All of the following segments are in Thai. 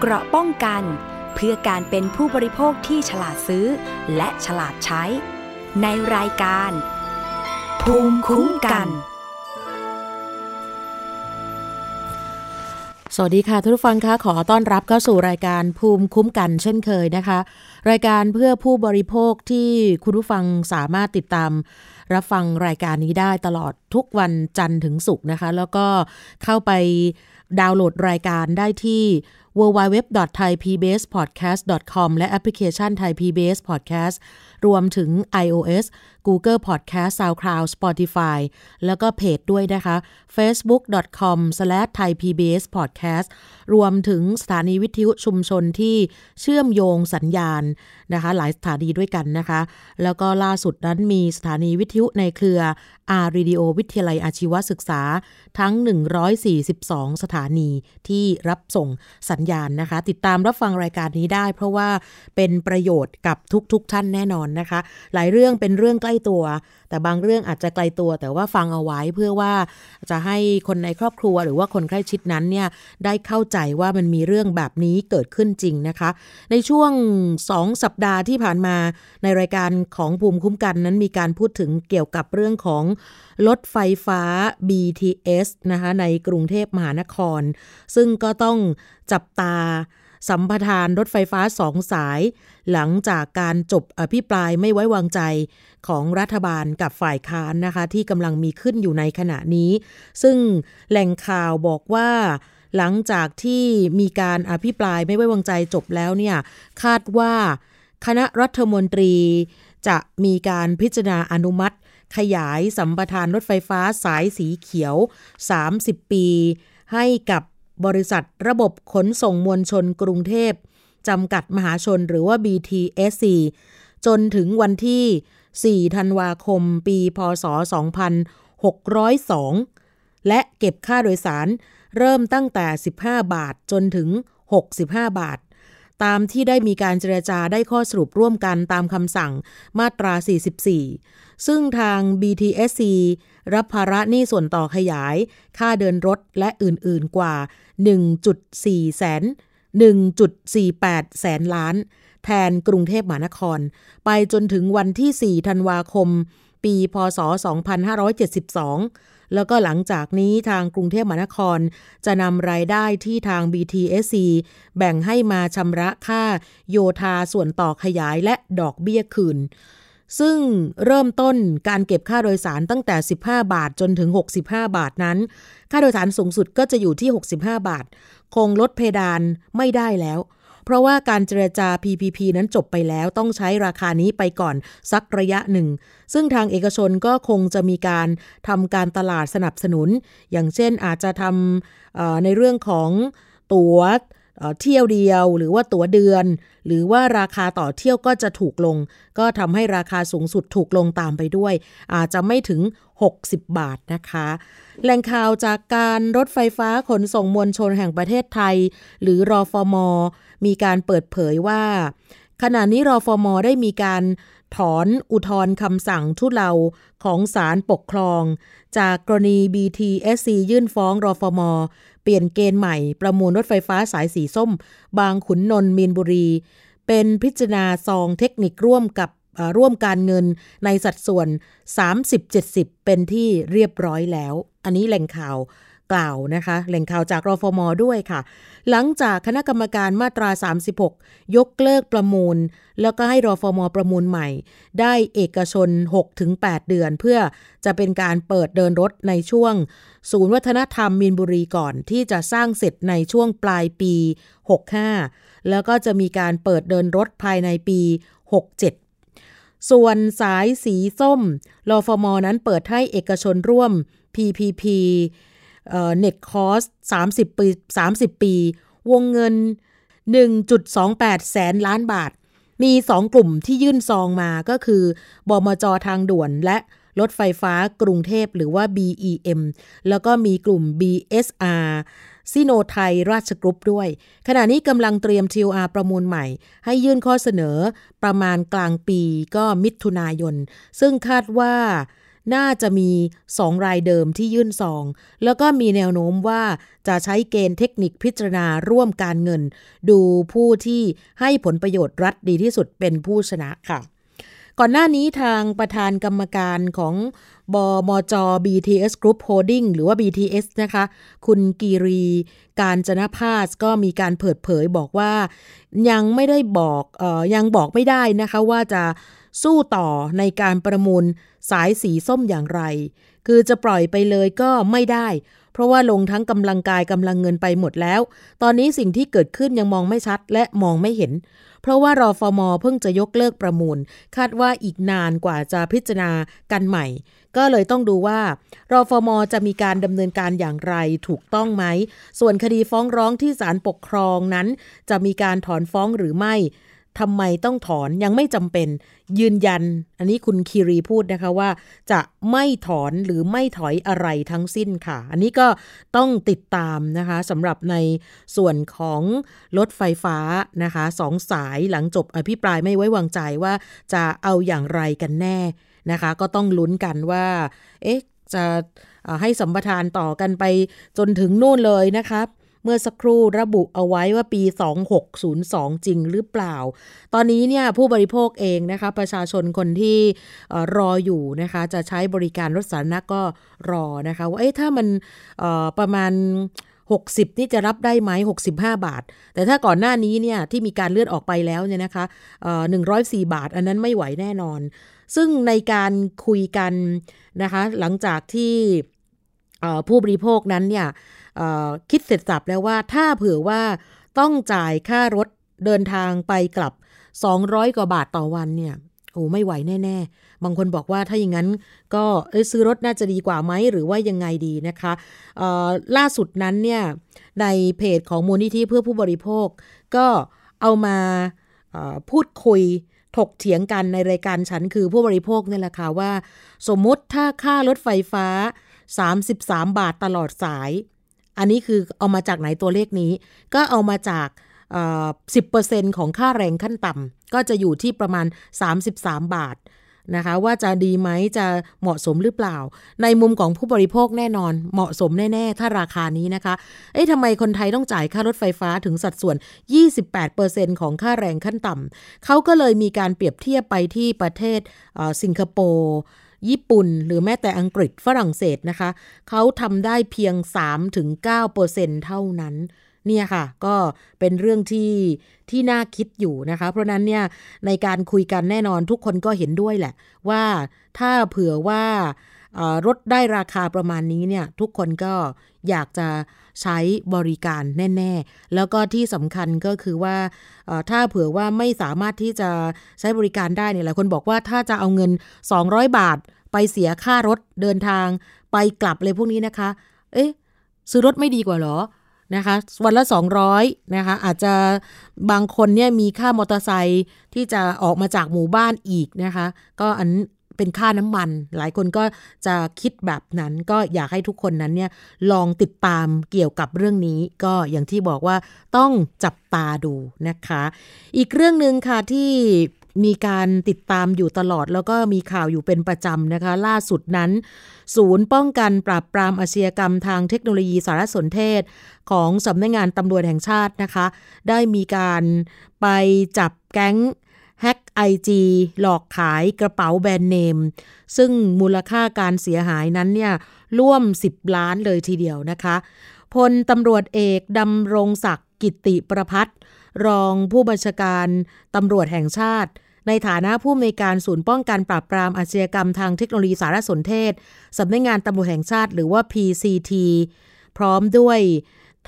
เกราะป้องกัน เพื่อการเป็นผู้บริโภคที่ฉลาดซื้อ และฉลาดใช้ ในรายการ ภูมิคุ้มกัน สวัสดีค่ะทุกฟังคะขอต้อนรับเข้าสู่รายการภูมิคุ้มกันเช่นเคยนะคะ รายการเพื่อผู้บริโภคที่คุณผู้ฟังสามารถติดตามรับฟังรายการนี้ได้ตลอดทุกวันจันทร์ถึงศุกร์นะคะ แล้วก็เข้าไปดาวน์โหลดรายการได้ที่ www.thaipbspodcast.com และแอปพลิเคชัน Thai PBS Podcast รวมถึง iOS Google Podcast SoundCloud Spotify แล้วก็เพจด้วยนะคะ facebook.com/thaipbspodcast รวมถึงสถานีวิทยุชุมชนที่เชื่อมโยงสัญญาณนะคะ หลายสถานีด้วยกันนะคะ แล้วก็ล่าสุดนั้นมีสถานีวิทยุในเครืออารีดิโอวิทยาลัยอาชีวศึกษาทั้ง 142 สถานีที่รับส่งสัญญาณนะคะ ติดตามรับฟังรายการนี้ได้ เพราะว่าเป็นประโยชน์กับทุกๆทท่านแน่นอนนะคะ หลายเรื่องเป็นเรื่องใกล้ตัว แต่บางเรื่องอาจจะไกลตัว แต่ว่าฟังเอาไว้เพื่อว่าจะให้คนในครอบครัวหรือว่าคนใกล้ชิดนั้นเนี่ยได้เข้าใจว่ามันมีเรื่องแบบนี้เกิดขึ้นจริงนะคะ ในช่วง 2 สัปดาห์ที่ผ่านมาในรายการของภูมิคุ้มกันนั้นมีการพูดถึงเกี่ยวกับเรื่องของ รถไฟฟ้า BTS นะคะในกรุงเทพมหานคร ซึ่งก็ต้องจับตาสัมปทานรถไฟฟ้าสองสาย หลังจากการจบอภิปรายไม่ไว้วางใจของรัฐบาลกับฝ่ายค้านนะคะ ที่กำลังมีขึ้นอยู่ในขณะนี้ ซึ่งแหล่งข่าวบอกว่าหลังจากที่มีการอภิปรายไม่ไว้วางใจจบแล้วเนี่ยคาดว่าคณะรัฐมนตรีจะมีการพิจารณาอนุมัติ ขยายสัมปทานรถไฟฟ้าสายสีเขียว 30 ปี ให้กับบริษัทระบบขนส่งมวลชนกรุงเทพจำกัดมหาชนหรือว่า BTSC จนถึงวันที่ 4 ธันวาคม ปี พศ 2602 และเก็บค่าโดยสารเริ่มตั้งแต่ 15 บาทจนถึง 65 บาท ตามที่ได้มีการเจรจาได้ข้อสรุปร่วมกันตามคำสั่งมาตรา 44 ซึ่งทาง BTSC รับภาระหนี้ส่วนต่อขยาย ค่าเดินรถและอื่นๆกว่า 1.4 แสน 1.48 แสนล้าน แทนกรุงเทพมหานคร ไปจนถึงวันที่ 4 ธันวาคม ปี พศ 2572 แล้วก็หลังจากนี้ทางกรุงเทพมหานคร จะนำรายได้ที่ทาง BTSC แบ่งให้มาชำระค่าโยธาส่วนต่อขยายและดอกเบี้ยคืน ซึ่งเริ่มต้นการเก็บค่าโดยสารตั้งแต่ 15 บาทจนถึง 65 บาทนั้น ค่าโดยสารสูงสุดก็จะอยู่ที่ 65 บาท คงลดเพดานไม่ได้แล้ว เพราะว่าการเจรจา PPP นั้นจบไปแล้วต้องใช้ราคานี้ไปก่อนสักระยะหนึ่ง ซึ่งทางเอกชนก็คงจะมีการทำการตลาดสนับสนุน อย่างเช่นอาจจะทำในเรื่องของตั๋ว เที่ยวเดียวหรือว่าตั๋วเดือน หรือว่าราคาต่อเที่ยวก็จะถูกลง ก็ทำให้ราคาสูงสุดถูกลงตามไปด้วย อาจจะไม่ถึง 60 บาทนะคะ แหล่งข่าวจากการรถไฟฟ้าขนส่งมวลชนแห่งประเทศไทย หรือรอฟอมมีการเปิดเผยว่า ขณะนี้รอฟอมได้มีการถอนอุทธรณ์คำสั่งทุเลาของศาลปกครอง จากกรณี BTSC ยื่นฟ้องรอฟอม เปลี่ยนเกณฑ์ใหม่ ประมูลรถไฟฟ้าสายสีส้ม บางขุนนนท์มีนบุรี เป็นพิจารณาซองเทคนิคร่วมกับร่วมการเงินในสัดส่วน 30-70 เป็นที่เรียบร้อยแล้ว อันนี้แหล่งข่าว กล่าวนะคะแหล่งข่าวจากรฟมด้วยค่ะ หลังจากคณะกรรมการมาตรา 36 ยกเลิกประมูล แล้วก็ให้รฟมประมูลใหม่ ได้เอกชน 6-8 เดือน เพื่อจะเป็นการเปิดเดินรถในช่วง ศูนย์วัฒนธรรมมินบุรีก่อนที่จะสร้างเสร็จในช่วงปลายปี 65 แล้วก็จะมีการเปิดเดินรถภายในปี 67ส่วนสายสีส้มรฟมนั้นเปิดให้เอกชนร่วม PPP Net Cost 30 ปี 30 ปี วงเงิน 1.28 แสนล้านบาท มี 2 กลุ่มที่ยื่นซองมาก็คือบมจทางด่วนและรถไฟฟ้ากรุงเทพหรือว่า BEM แล้วก็มีกลุ่ม BSR ซิโนไทยราชกรุ๊ปด้วย ขณะนี้กำลังเตรียม TOR ประมูลใหม่ ให้ยื่นข้อเสนอประมาณกลางปีก็มิถุนายน ซึ่งคาดว่า น่าจะมีสองรายเดิมที่ยื่นซอง แล้วก็มีแนวโน้มว่าจะใช้เกณฑ์เทคนิคพิจารณาร่วมการเงิน ดูผู้ที่ให้ผลประโยชน์รัฐดีที่สุดเป็นผู้ชนะค่ะ ก่อนหน้านี้ทางประธานกรรมการของบมจ BTS Group Holding หรือว่า BTS นะคะ คุณกีรี การจนภาสก็มีการเปิดเผยบอกว่ายังไม่ได้บอกออยังบอกไม่ได้นะคะว่าจะสู้ต่อในการประมูล สายสีส้มอย่างไร คือจะปล่อยไปเลยก็ไม่ได้ เพราะว่าลงทั้งกำลังกายกำลังเงินไปหมดแล้ว ตอนนี้สิ่งที่เกิดขึ้นยังมองไม่ชัดและมองไม่เห็น เพราะว่ารอฟอมอเพิ่งจะยกเลิกประมูล คาดว่าอีกนานกว่าจะพิจารณากันใหม่ ก็เลยต้องดูว่ารอฟอมอจะมีการดำเนินการอย่างไรถูกต้องไหม ส่วนคดีฟ้องร้องที่ศาลปกครองนั้น จะมีการถอนฟ้องหรือไม่ ทำไมต้องถอนยังไม่จำเป็น ยืนยัน อันนี้คุณคีรีพูดนะคะว่า จะไม่ถอนหรือไม่ถอยอะไรทั้งสิ้นค่ะ อันนี้ก็ต้องติดตามนะคะสำหรับในส่วนของรถไฟฟ้านะคะสองสายหลังจบอภิปรายไม่ไว้วางใจว่าจะเอาอย่างไรกันแน่นะคะ ก็ต้องลุ้นกันว่า เอ๊ะจะให้สัมปทานต่อกันไปจนถึงนู่นเลยนะครับ เมื่อสักครู่ระบุเอาไว้ว่าปี 2602 จริงหรือเปล่า ตอนนี้เนี่ยผู้บริโภคเองนะคะ ประชาชนคนที่รออยู่นะคะ จะใช้บริการรถสาธารณะก็รอนะคะ ว่าเอ๊ะถ้ามันประมาณ60 นี่จะรับได้ไหม 65 บาท แต่ถ้าก่อนหน้านี้เนี่ยที่มีการเลื่อนออกไปแล้วเนี่ยนะคะหนึ่งร้อยสี่บาท อันนั้นไม่ไหวแน่นอน ซึ่งในการคุยกันนะคะ หลังจากที่ผู้บริโภคนั้นเนี่ย คิดเสร็จสับแล้วว่าถ้าเผื่อว่าต้องจ่ายค่ารถเดินทางไปกลับ 200 กว่าบาทต่อวันเนี่ยโอ้ไม่ไหวแน่ ๆ บางคนบอกว่าถ้าอย่างนั้นก็ซื้อรถน่าจะดีกว่าไหมหรือว่ายังไงดีนะคะล่าสุดนั้นเนี่ยในเพจของมูลนิธิเพื่อผู้บริโภค ก็เอามาพูดคุยถกเถียงกันในรายการฉันคือผู้บริโภคนี่แหละค่ะว่า สมมติถ้าค่ารถไฟฟ้า 33 บาทตลอดสาย อันนี้คือเอามาจากไหนตัวเลขนี้ ก็เอามาจากสิบเปอร์เซ็นของค่าแรงขั้นต่ำก็จะอยู่ที่ประมาณ 33 บาทนะคะ ว่าจะดีไหมจะเหมาะสมหรือเปล่า ในมุมของผู้บริโภคแน่นอน เหมาะสมแน่ ๆ ถ้าราคานี้นะคะ เอ๊ะทำไมคนไทยต้องจ่ายค่ารถไฟฟ้าถึงสัดส่วน 28%ของค่าแรงขั้นต่ำเขาก็เลยมีการเปรียบเทียบไปที่ประเทศสิงคโปร์ ญี่ปุ่น หรือแม้แต่อังกฤษฝรั่งเศสนะคะ เขาทำได้เพียง 3-9%เท่านั้นเนี่ยค่ะก็เป็นเรื่องที่ที่น่าคิดอยู่นะคะ เพราะนั้นเนี่ยในการคุยกันแน่นอนทุกคนก็เห็นด้วยแหละ ว่าถ้าเผื่อว่ารถได้ราคาประมาณนี้เนี่ยทุกคนก็อยากจะใช้บริการแน่ ๆ แล้วก็ที่สำคัญก็คือว่าถ้าเผื่อว่าไม่สามารถที่จะใช้บริการได้เนี่ยหลายคนบอกว่าถ้าจะเอาเงิน 200 บาท ไปเสียค่ารถเดินทางไปกลับเลยพวกนี้นะคะ เอ๊ะซื้อรถไม่ดีกว่าหรอนะคะวันละ 200นะคะอาจจะบางคนเนี่ยมีค่ามอเตอร์ไซค์ที่จะออกมาจากหมู่บ้านอีกนะคะก็อันเป็นค่าน้ำมัน หลายคนก็จะคิดแบบนั้นก็อยากให้ทุกคนนั้นเนี่ยลองติดตามเกี่ยวกับเรื่องนี้ ก็อย่างที่บอกว่าต้องจับตาดูนะคะ อีกเรื่องหนึ่งค่ะที่ มีการติดตามอยู่ตลอด แล้วก็มีข่าวอยู่เป็นประจำนะคะ ล่าสุดนั้น ศูนย์ป้องกันปราบปรามอาชญากรรมทางเทคโนโลยีสารสนเทศ ของสำนักงงานตำรวจแห่งชาตินะคะ ได้มีการไปจับแก๊งแฮ็กไอจีหลอกขายกระเป๋าแบรนด์เนม ซึ่งมูลค่าการเสียหายนั้นเนี่ยร่วม 10 ล้านเลยทีเดียวนะคะพลตำรวจเอกดำรงศักดิ์กิติประพัฒรองผู้บัญชาการตำรวจแห่งชาติ ในฐานะผู้อำนวยการศูนย์ป้องกันปราบปรามอาชญากรรมทางเทคโนโลยีสารสนเทศสำนักงานตำรวจแห่งชาติหรือว่า PCT พร้อมด้วย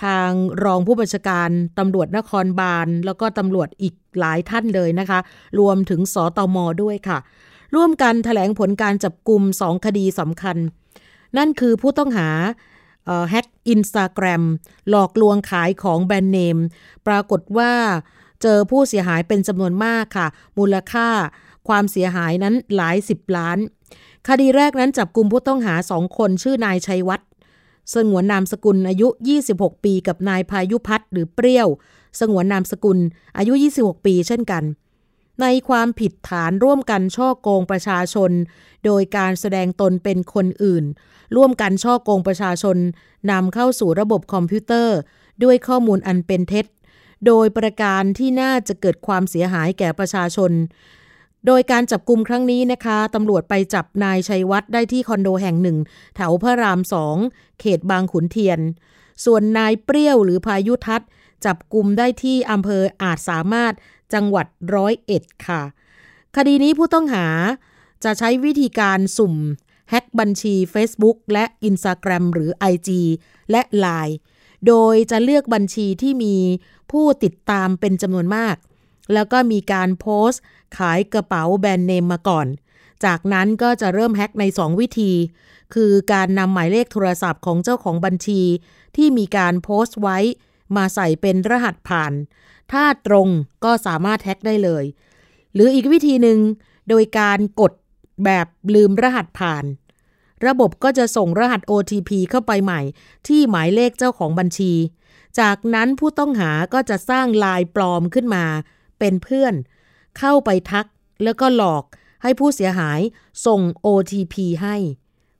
ทางรองผู้บัญชาการตำรวจนครบาล แล้วก็ตำรวจอีกหลายท่านเลยนะคะ รวมถึงสตมด้วยค่ะ ร่วมกันถแถลงผลการจับกลุ่มสองคดีสำคัญ นั่นคือผู้ต้องหาแฮกอินสตาแกรมหลอกลวงขายของแบรนด์เนม ปรากฏว่า เจอผู้เสียหายเป็นจำนวนมากค่ะ มูลค่าความเสียหายนั้นหลายสิบล้าน คดีแรกนั้นจับกลุ่มผู้ต้องหาสองคนชื่อนายชัยวัฒน์สงวนนามสกุลอายุ 26 ปีกับนายพายุพัฒน์หรือเปรี้ยว สงวนนามสกุลอายุ 26 ปีเช่นกัน ในความผิดฐานร่วมกันช่อโกงประชาชน โดยการแสดงตนเป็นคนอื่น ร่วมกันช่อโกงประชาชนนำเข้าสู่ระบบคอมพิวเตอร์ ด้วยข้อมูลอันเป็นเท็จ โดยประการที่น่าจะเกิดความเสียหายแก่ประชาชน โดยการจับกลุ่มครั้งนี้นะคะตำรวจไปจับนายชัยวัฒน์ได้ที่คอนโดแห่งหนึ่ง แถวพระรามสองเขตบางขุนเทียน ส่วนนายเปรี้ยวหรือพายุทัศน์จับกลุ่มได้ที่อำเภออาจสามารถจังหวัดร้อยเอ็ดค่ะ คดีนี้ผู้ต้องหาจะใช้วิธีการสุ่มแฮ็กบัญชี Facebook และ Instagram หรือ IG และ Line โดยจะเลือกบัญชีที่มีผู้ติดตามเป็นจำนวนมาก แล้วก็มีการโพสต์ ขายกระเป๋าแบรนด์เนมมาก่อน จากนั้นก็จะเริ่มแฮ็กใน 2 วิธี คือการนำหมายเลขโทรศัพท์ของเจ้าของบัญชี ที่มีการโพสต์ไว้ มาใส่เป็นรหัสผ่าน ถ้าตรงก็สามารถแฮ็กได้เลย หรืออีกวิธีหนึ่งโดยการกดแบบลืมรหัสผ่าน ระบบก็จะส่งรหัส OTP เข้าไปใหม่ ที่หมายเลขเจ้าของบัญชี จากนั้นผู้ต้องหาก็จะสร้างลายปลอมขึ้นมา เป็นเพื่อน เข้าไปทักแล้วก็หลอกให้ผู้เสียหายส่ง OTP ให้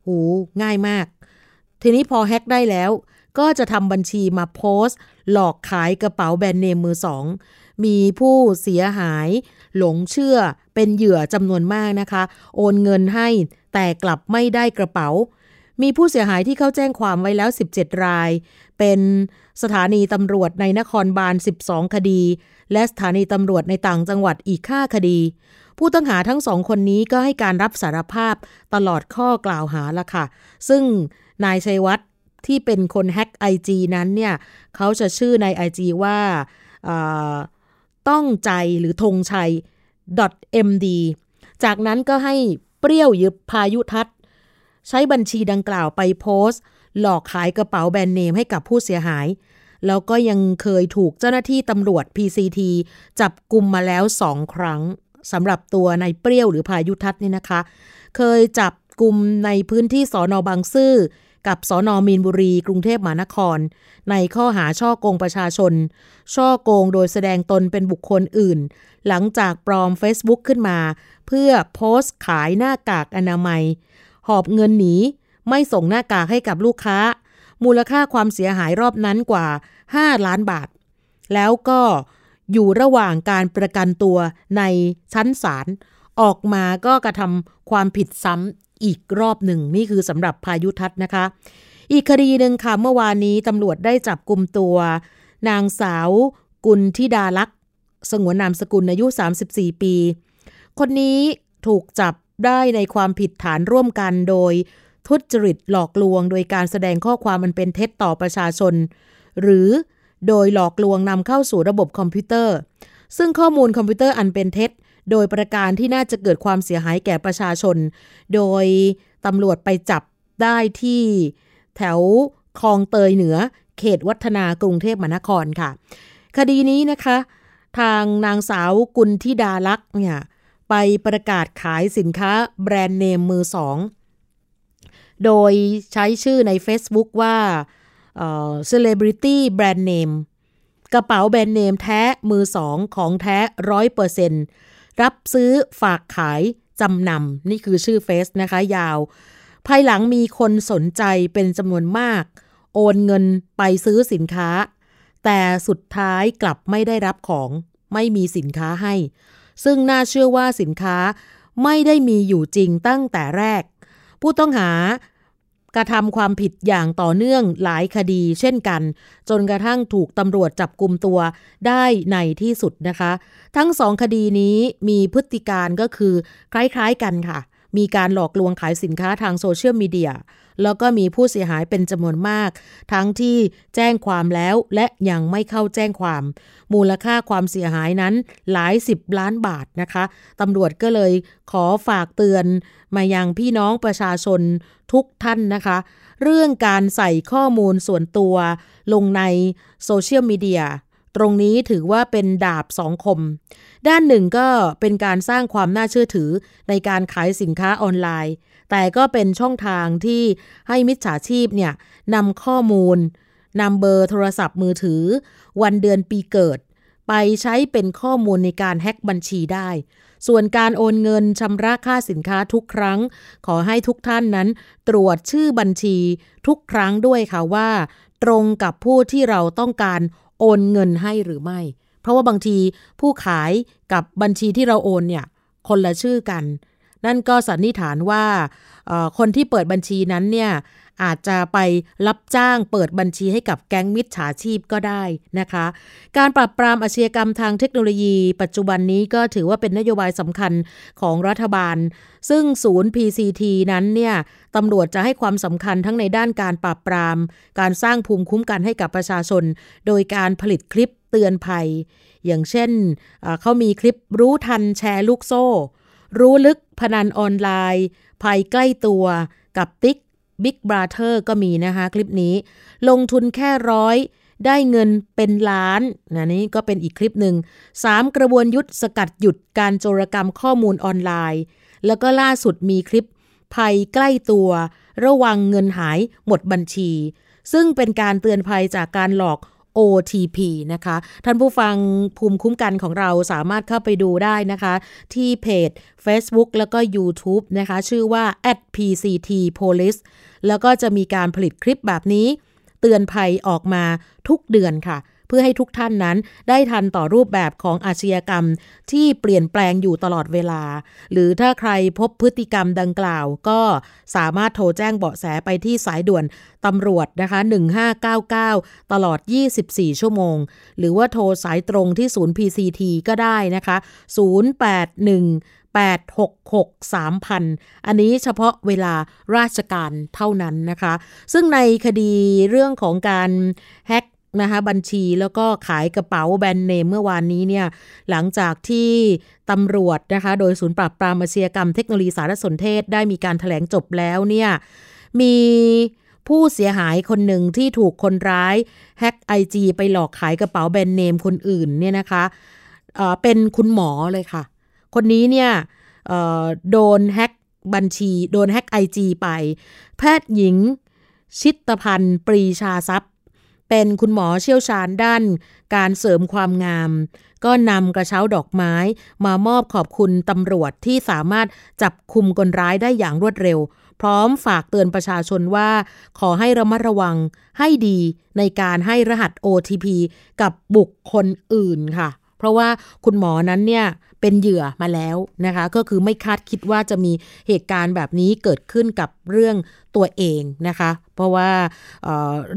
หู ง่ายมาก ทีนี้พอแฮ็กได้แล้ว ก็จะทำบัญชีมาโพสต์ หลอกขายกระเป๋าแบรนด์เนมมือสอง มีผู้เสียหาย หลงเชื่อเป็นเหยื่อจำนวนมากนะคะ โอนเงินให้แต่กลับไม่ได้กระเป๋า มีผู้เสียหายที่เข้าแจ้งความไว้แล้ว 17 ราย เป็นสถานีตำรวจในนครบาล 12 คดี และสถานีตำรวจในต่างจังหวัดอีก 5 คดี ผู้ต้องหาทั้งสองคนนี้ก็ให้การรับสารภาพตลอดข้อกล่าวหาละค่ะ ซึ่งนายชัยวัฒน์ที่เป็นคนแฮ็ก IG นั้นเนี่ยเขาจะชื่อใน IG ว่า ต้องใจหรือธงชัย .md จากนั้นก็ให้เปรี้ยวยึบพายุทัศน์ ใช้บัญชีดังกล่าวไปโพสต์ หลอกขายกระเป๋าแบรนด์เนมให้กับผู้เสียหาย แล้วก็ยังเคยถูกเจ้าหน้าที่ตำรวจ PCT จับกลุ่มมาแล้วสองครั้งสำหรับตัวนายเปรี้ยวหรือพายุทัศน์นี่นะคะ เคยจับกลุ่มในพื้นที่สอนอบางซื่อ กับสอนอมีนบุรี กรุงเทพมหานคร ในข้อหาช่อโกงประชาชน ช่อโกงโดยแสดงตนเป็นบุคคลอื่น หลังจากปลอม Facebook ขึ้นมา เพื่อโพสต์ขายหน้ากากอนามัย หอบเงินหนี ไม่ส่งหน้ากากให้กับลูกค้า มูลค่าความเสียหายรอบนั้นกว่า 5 ล้านบาท แล้วก็อยู่ระหว่างการประกันตัวในชั้นศาลออกมาก็กระทำความผิดซ้ำ อีกรอบหนึ่ง นี่คือสำหรับพายุทัศนะคะ อีกคดีหนึ่งค่ะ เมื่อวานนี้ตำรวจได้จับกลุ่มตัว นางสาวกุลธิดาลักษ์สงวนนามสกุลอายุ 34 ปี คนนี้ถูกจับได้ในความผิดฐานร่วมกันโดย ทุจริตหลอกลวง โดยการแสดงข้อความมันเป็นเท็จต่อประชาชน หรือโดยหลอกลวงนำเข้าสู่ระบบคอมพิวเตอร์ ซึ่งข้อมูลคอมพิวเตอร์อันเป็นเท็จ โดยประการที่น่าจะเกิดความเสียหายแก่ประชาชน โดยตำรวจไปจับได้ที่แถวคลองเตยเหนือ เขตวัฒนากรุงเทพมหานครค่ะ คดีนี้นะคะ ทางนางสาวกุลธิดาลักษ์เนี่ยไปประกาศขายสินค้าแบรนด์เนมมือสอง โดยใช้ชื่อใน Facebook ว่า Celebrity Brand Name กระเป๋าแบรนด์เนมแท้มือสองของแท้ร้อยเปอร์เซ็น รับซื้อฝากขายจำนำนี่คือชื่อเฟซนะคะยาว ภายหลังมีคนสนใจเป็นจำนวนมาก โอนเงินไปซื้อสินค้า แต่สุดท้ายกลับไม่ได้รับของไม่มีสินค้าให้ ซึ่งน่าเชื่อว่าสินค้าไม่ได้มีอยู่จริงตั้งแต่แรก ผู้ต้องหา กระทำความผิดอย่างต่อเนื่องหลายคดีเช่นกัน จนกระทั่งถูกตำรวจจับกลุ่มตัวได้ในที่สุดนะคะ ทั้งสองคดีนี้มีพฤติการก็คือคล้ายๆกันค่ะ มีการหลอกลวงขายสินค้าทางโซเชียลมีเดีย แล้วก็มีผู้เสียหายเป็นจำนวนมาก ทั้งที่แจ้งความแล้วและยังไม่เข้าแจ้งความ มูลค่าความเสียหายนั้นหลายสิบล้านบาทนะคะตำรวจก็เลยขอฝากเตือนมายังพี่น้องประชาชนทุกท่านนะคะ เรื่องการใส่ข้อมูลส่วนตัว ลงในโซเชียลมีเดียตรงนี้ถือว่าเป็นดาบสองคม ด้านหนึ่งก็เป็นการสร้างความน่าเชื่อถือในการขายสินค้าออนไลน์ แต่ก็เป็นช่องทางที่ให้มิจฉาชีพเนี่ยนำข้อมูลนำเบอร์โทรศัพท์มือถือ วันเดือนปีเกิด ไปใช้เป็นข้อมูลในการแฮ็กบัญชีได้ ส่วนการโอนเงินชำระค่าสินค้าทุกครั้ง ขอให้ทุกท่านนั้น ตรวจชื่อบัญชีทุกครั้งด้วยค่ะว่า ตรงกับผู้ที่เราต้องการโอนเงินให้หรือไม่ เพราะว่าบางทีผู้ขายกับบัญชีที่เราโอนเนี่ยคนละชื่อกัน นั่นก็สันนิษฐานว่าคนที่เปิดบัญชีนั้นเนี่ยอาจจะไปรับจ้างเปิดบัญชีให้กับแก๊งมิจฉาชีพก็ได้นะคะ การปราบปรามอาชญากรรมทางเทคโนโลยี ปัจจุบันนี้ก็ถือว่าเป็นนโยบายสำคัญของรัฐบาล ซึ่งศูนย์ PCT นั้นเนี่ยตำรวจจะให้ความสำคัญทั้งในด้านการปราบปราม การสร้างภูมิคุ้มกันให้กับประชาชน โดยการผลิตคลิปเตือนภัย อย่างเช่นเขามีคลิปรู้ทันแชร์ลูกโซ่ รู้ลึกพนันออนไลน์ ภัยใกล้ตัวกับติ๊กบิ๊กบราเธอร์ก็มีนะคะ คลิปนี้ ลงทุนแค่ร้อยได้เงินเป็นล้านนะนี่ก็เป็นอีกคลิปหนึ่งสามกระบวนยุทธสกัดหยุดการโจรกรรมข้อมูลออนไลน์ แล้วก็ล่าสุดมีคลิป ภัยใกล้ตัว ระวังเงินหายหมดบัญชี ซึ่งเป็นการเตือนภัยจากการหลอก OTP นะคะ ท่านผู้ฟังภูมิคุ้มกันของเราสามารถเข้าไปดูได้นะคะ ที่เพจ Facebook แล้วก็ YouTube นะคะ ชื่อว่า @pct police แล้วก็จะมีการผลิตคลิปแบบนี้ เตือนภัยออกมาทุกเดือนค่ะ เพื่อให้ทุกท่านนั้นได้ทันต่อรูปแบบของอาชญากรรมที่เปลี่ยนแปลงอยู่ตลอดเวลา หรือถ้าใครพบพฤติกรรมดังกล่าว ก็สามารถโทรแจ้งเบาะแสไปที่สายด่วนตำรวจนะคะ 1599 ตลอด 24 ชั่วโมง หรือว่าโทรสายตรงที่ศูนย์ PCT ก็ได้นะคะ 081 866 3,000 อันนี้เฉพาะเวลาราชการเท่านั้นนะคะ ซึ่งในคดีเรื่องของการแฮก นะคะบัญชีแล้วก็ขายกระเป๋าแบรนด์เนมเมื่อวานนี้เนี่ยหลังจากที่ตำรวจนะคะโดยศูนย์ปราบปรามอาชญากรรมเทคโนโลยีสารสนเทศได้มีการถแถลงจบแล้วเนี่ยมีผู้เสียหายคนหนึ่งที่ถูกคนร้ายแฮ็กไอจีไปหลอกขายกระเป๋าแบรนด์เนมคนอื่นเนี่ยนะคะเเป็นคุณหมอเลยค่ะ คนนี้เนี่ยโดนแฮ็กบัญชีโดนแฮ็กไอจีไป แพทย์หญิงชิตพันธ์ปรีชาทรัพย์ เป็นคุณหมอเชี่ยวชาญด้านการเสริมความงาม ก็นำกระเช้าดอกไม้มามอบขอบคุณตำรวจที่สามารถจับคุมคนร้ายได้อย่างรวดเร็ว พร้อมฝากเตือนประชาชนว่า ขอให้ระมัดระวังให้ดีในการให้รหัส OTP กับบุคคลอื่นค่ะ เพราะว่าคุณหมอนั้นเนี่ย เป็นเหยื่อมาแล้วนะคะ ก็คือไม่คาดคิดว่าจะมีเหตุการณ์แบบนี้เกิดขึ้นกับเรื่องตัวเองนะคะ เพราะว่า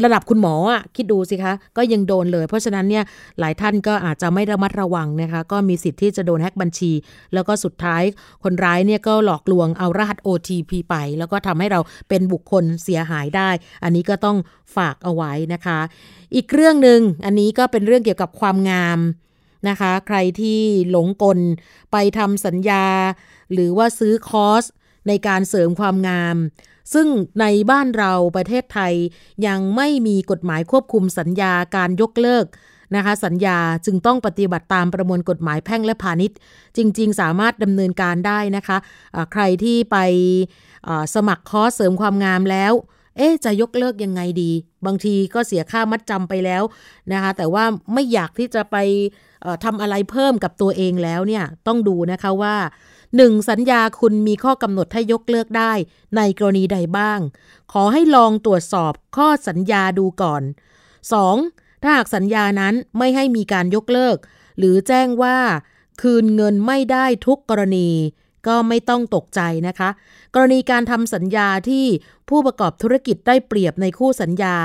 ระดับคุณหมออะคิดดูสิคะก็ยังโดนเลย เพราะฉะนั้นเนี่ยหลายท่านก็อาจจะไม่ระมัดระวังนะคะ ก็มีสิทธิ์ที่จะโดนแฮ็กบัญชี แล้วก็สุดท้ายคนร้ายเนี่ยก็หลอกลวงเอารหัส OTP ไป แล้วก็ทำให้เราเป็นบุคคลเสียหายได้ อันนี้ก็ต้องฝากเอาไว้นะคะ อีกเรื่องหนึ่งอันนี้ก็เป็นเรื่องเกี่ยวกับความงาม นะคะ ใครที่หลงกลไปทำสัญญา หรือว่าซื้อคอร์สในการเสริมความงาม ซึ่งในบ้านเราประเทศไทยยังไม่มีกฎหมายควบคุมสัญญาการยกเลิกนะคะสัญญาจึงต้องปฏิบัติตามประมวลกฎหมายแพ่งและพาณิชย์ จริง ๆ สามารถดำเนินการได้นะคะะใครที่ไปสมัครคอร์สเสริมความงามแล้ว เอ๊จะยกเลิกยังไงดี บางทีก็เสียค่ามัดจำไปแล้วนะคะ แต่ว่าไม่อยากที่จะไปทำอะไรเพิ่มกับตัวเองแล้วเนี่ย ต้องดูนะคะว่า 1. สัญญาคุณมีข้อกำหนดให้ยกเลิกได้ ในกรณีใดบ้าง ขอให้ลองตรวจสอบข้อสัญญาดูก่อน 2. ถ้าหากสัญญานั้นไม่ให้มีการยกเลิก หรือแจ้งว่าคืนเงินไม่ได้ทุกกรณี ก็ไม่ต้องตกใจนะคะ กรณีการทำสัญญาที่ผู้ประกอบธุรกิจได้เปรียบในคู่สัญญา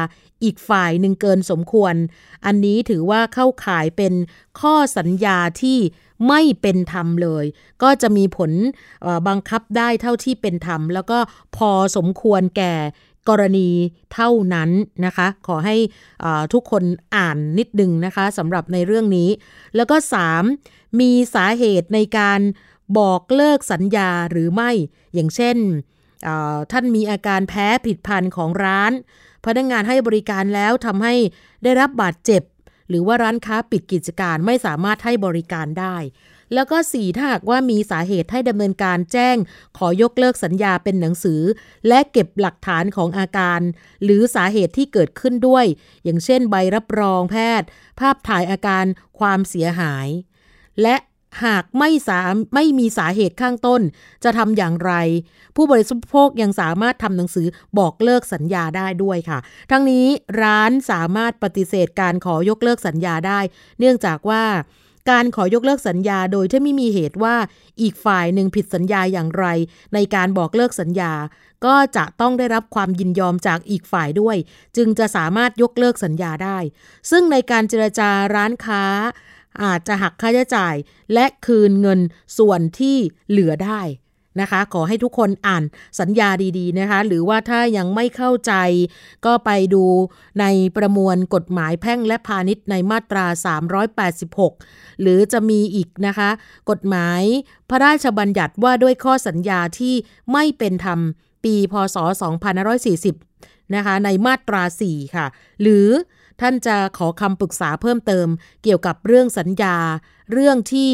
อีกฝ่ายหนึ่งเกินสมควร อันนี้ถือว่าเข้าข่ายเป็นข้อสัญญาที่ไม่เป็นธรรมเลย ก็จะมีผลบังคับได้เท่าที่เป็นธรรม แล้วก็พอสมควรแก่กรณีเท่านั้นนะคะ ขอให้ทุกคนอ่านนิดนึงนะคะสำหรับในเรื่องนี้ แล้วก็ 3. มีสาเหตุในการ บอกเลิกสัญญาหรือไม่ อย่างเช่น ท่านมีอาการแพ้ผิดพันธ์ของร้าน พนักงงานให้บริการแล้วทำให้ได้รับบาดเจ็บ หรือว่าร้านค้าปิดกิจการไม่สามารถให้บริการได้ แล้วก็สี่ถ้าหากว่ามีสาเหตุให้ดำเนินการแจ้ง ขอยกเลิกสัญญาเป็นหนังสือ และเก็บหลักฐานของอาการ หรือสาเหตุที่เกิดขึ้นด้วย อย่างเช่น ใบรับรองแพทย์ ภาพถ่ายอาการความเสียหาย และ หากไม่สาไม่มีสาเหตุข้างต้น จะทำอย่างไร ผู้บริโภคยังสามารถทำหนังสือบอกเลิกสัญญาได้ด้วยค่ะ ทั้งนี้ร้านสามารถปฏิเสธการขอยกเลิกสัญญาได้ เนื่องจากว่าการขอยกเลิกสัญญาโดยที่ไม่มีเหตุว่าอีกฝ่ายหนึ่งผิดสัญญาอย่างไร ในการบอกเลิกสัญญา ก็จะต้องได้รับความยินยอมจากอีกฝ่ายด้วย จึงจะสามารถยกเลิกสัญญาได้ ซึ่งในการเจรจาร้านค้า อาจจะหักค่าใช้จ่าย และคืนเงินส่วนที่เหลือได้นะคะ ขอให้ทุกคนอ่านสัญญาดีๆนะคะ หรือว่าถ้ายังไม่เข้าใจ ก็ไปดูในประมวลกฎหมายแพ่งและพาณิชย์ในมาตรา 386 หรือจะมีอีกนะคะ กฎหมายพระราชบัญญัติว่าด้วยข้อสัญญาที่ไม่เป็นธรรมปี พศ 2540 นะคะ ในมาตรา 4 ค่ะ หรือ ท่านจะขอคำปรึกษาเพิ่มเติม เกี่ยวกับเรื่องสัญญา เรื่องที่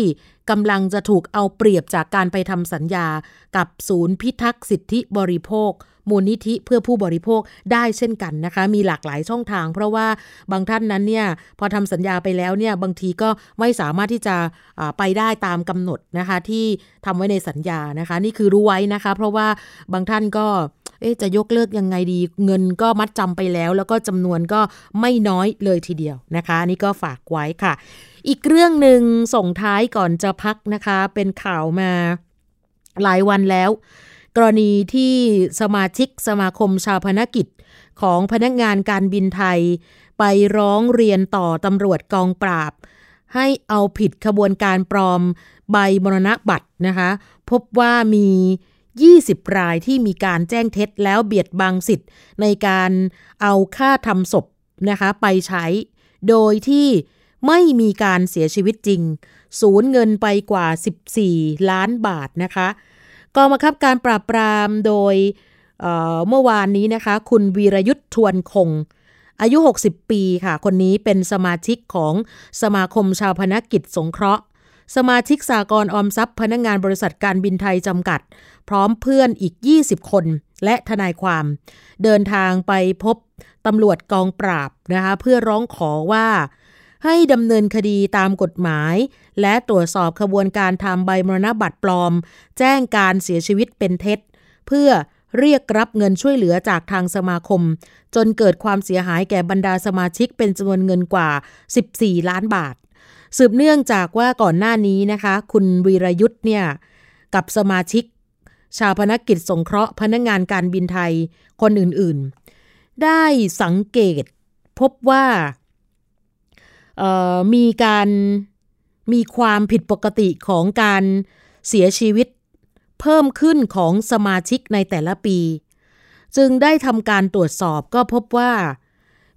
กำลังจะถูกเอาเปรียบจากการไปทำสัญญา กับศูนย์พิทักษ์สิทธิบริโภค มูลนิธิเพื่อผู้บริโภคได้เช่นกันนะคะ มีหลากหลายช่องทาง เพราะว่าบางท่านนั้นเนี่ยพอทำสัญญาไปแล้วเนี่ยบางทีก็ไม่สามารถที่จะไปได้ตามกำหนดนะคะที่ทำไว้ในสัญญานะคะ นี่คือรู้ไว้นะคะ เพราะว่าบางท่านก็เอ๊จะยกเลิกยังไงดี เงินก็มัดจำไปแล้ว แล้วก็จำนวนก็ไม่น้อยเลยทีเดียวนะคะนี่ก็ฝากไว้ค่ะ อีกเรื่องหนึ่งส่งท้ายก่อนจะพักนะคะ เป็นข่าวมาหลายวันแล้ว กรณีที่สมาชิกสมาคมชาวพนักกิจของพนักงานการบินไทย ไปร้องเรียนต่อตำรวจกองปราบ ให้เอาผิดขบวนการปลอมใบมรณบัตรนะคะ พบว่ามี 20 รายที่มีการแจ้งเท็จแล้วเบียดบังสิทธิ์ ในการเอาค่าทำศพนะคะไปใช้ โดยที่ไม่มีการเสียชีวิตจริง สูญเงินไปกว่า 14 ล้านบาทนะคะ กองบังคับการปราบปรามโดยเเมื่อวานนี้นะคะ คุณวีรยุทธ์ทวนคง อายุ 60 ปีค่ะ คนนี้เป็นสมาชิกของสมาคมชาวพนักกิจสงเคราะห์ สมาชิกสากลออมทรัพย์ พนักงงานบริษัทการบินไทยจำกัด พร้อมเพื่อนอีก 20 คน และทนายความ เดินทางไปพบตำรวจกองปราบนะคะเพื่อร้องขอว่า ให้ดำเนินคดีตามกฎหมาย และตรวจสอบขบวนการทำใบมรณบัตรปลอม แจ้งการเสียชีวิตเป็นเท็จ เพื่อเรียกรับเงินช่วยเหลือจากทางสมาคม จนเกิดความเสียหายแก่บรรดาสมาชิกเป็นจำนวนเงินกว่า 14 ล้านบาท สืบเนื่องจากว่าก่อนหน้านี้นะคะ คุณวีรยุทธ์เนี่ยกับสมาชิก ชาวพนักกิจสงเคราะห์พนักงงานการบินไทยคนอื่นๆ ได้สังเกตพบว่า มีการมีความผิดปกติของการเสียชีวิต เพิ่มขึ้นของสมาชิกในแต่ละปี จึงได้ทำการตรวจสอบก็พบว่า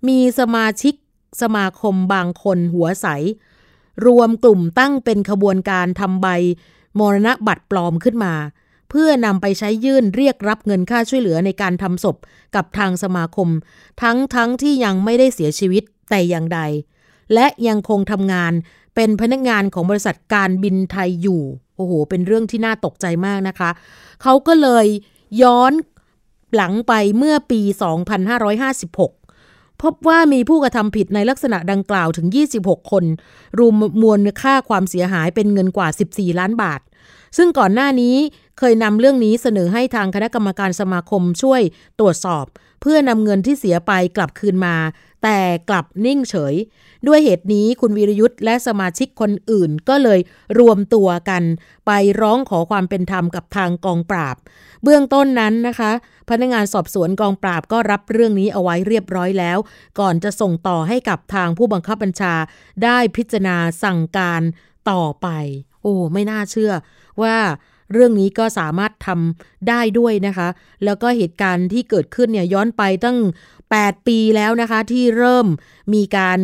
มีสมาชิกสมาคมบางคนหัวใส รวมกลุ่มตั้งเป็นขบวนการทำใบมรณะบัตรปลอมขึ้นมา เพื่อนำไปใช้ยื่นเรียกรับเงินค่าช่วยเหลือในการทำศพกับทางสมาคม ทั้งทั้งที่ยังไม่ได้เสียชีวิตแต่อย่างใด และยังคงทำงานเป็นพนักงานของบริษัทการบินไทยอยู่ โอ้โห เป็นเรื่องที่น่าตกใจมากนะคะ เขาก็เลยย้อนหลังไปเมื่อปี 2556 พบว่ามีผู้กระทำผิดในลักษณะดังกล่าวถึง 26 คน รวมมวลค่าความเสียหายเป็นเงินกว่า 14 ล้านบาท ซึ่งก่อนหน้านี้เคยนำเรื่องนี้เสนอให้ทางคณะกรรมการสมาคมช่วยตรวจสอบ เพื่อนำเงินที่เสียไปกลับคืนมา แต่กลับนิ่งเฉย ด้วยเหตุนี้คุณวีรยุทธ์และสมาชิกคนอื่นก็เลยรวมตัวกัน ไปร้องขอความเป็นธรรมกับทางกองปราบ เบื้องต้นนั้นนะคะ พนักงานสอบสวนกองปราบก็รับเรื่องนี้เอาไว้เรียบร้อยแล้ว ก่อนจะส่งต่อให้กับทางผู้บังคับบัญชา ได้พิจารณาสั่งการต่อไป โอ้ไม่น่าเชื่อว่าเรื่องนี้ก็สามารถทำได้ด้วยนะคะ แล้วก็เหตุการณ์ที่เกิดขึ้นเนี่ยย้อนไปตั้ง 8 ปีแล้วนะคะที่เริ่มมีการ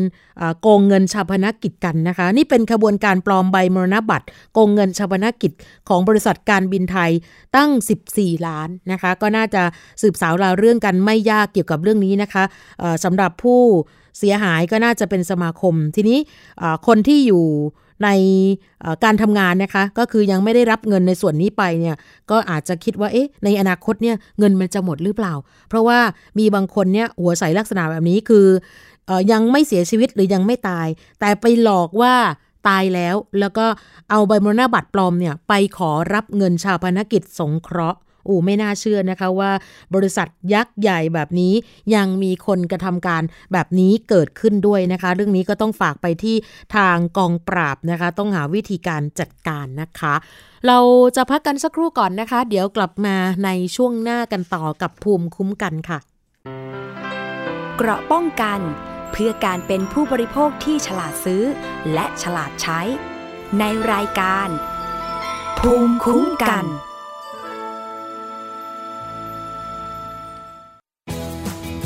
โกงเงินชาพนกิจกันนะคะ นี่เป็นขบวนการปลอมใบมรณบัตรโกงเงินชาพนกิจของบริษัทการบินไทยตั้ง 14 ล้านนะคะ ก็น่าจะสืบสาวราวเรื่องกันไม่ยากเกี่ยวกับเรื่องนี้นะคะสำหรับผู้ เสียหายก็น่าจะเป็นสมาคม ทีนี้คนที่อยู่ในการทำงานนะคะก็คือยังไม่ได้รับเงินในส่วนนี้ไปเนี่ยก็อาจจะคิดว่าเอ๊ะในอนาคตเนี่ยเงินมันจะหมดหรือเปล่า เพราะว่ามีบางคนเนี่ยหัวใสลักษณะแบบนี้คืออยังไม่เสียชีวิตหรือยังไม่ตาย แต่ไปหลอกว่าตายแล้วแล้วก็เอาใบมรณบัตรปลอมเนี่ยไปขอรับเงินชาพนกิจสงเคราะห์ โอ้ไม่น่าเชื่อนะคะว่าบริษัทยักษ์ใหญ่แบบนี้ยังมีคนกระทำการแบบนี้เกิดขึ้นด้วยนะคะ เรื่องนี้ก็ต้องฝากไปที่ทางกองปราบนะคะ ต้องหาวิธีการจัดการนะคะ เราจะพักกันสักครู่ก่อนนะคะ เดี๋ยวกลับมาในช่วงหน้ากันต่อกับภูมิคุ้มกันค่ะ เกราะป้องกัน เพื่อการเป็นผู้บริโภคที่ฉลาดซื้อ และฉลาดใช้ ในรายการ ภูมิคุ้มกัน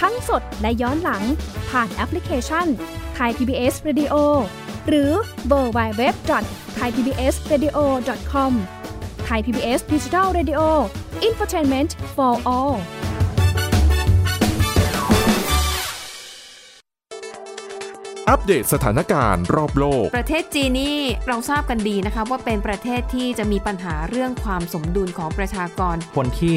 ทั้งสดและย้อนหลังผ่านแอปพลิเคชัน Thai PBS Radio หรือเวอร์ไบเว็บไทยพีบีเอสเรดิโอคอมไทยพีบีเอสดิจิทัลเรดิโออินฟอร์ทนเมนต์ for all อัปเดตสถานการณ์รอบโลก ประเทศจีนนี่เราทราบกันดีนะคะว่าเป็นประเทศที่จะมีปัญหาเรื่องความสมดุลของประชากร คนที่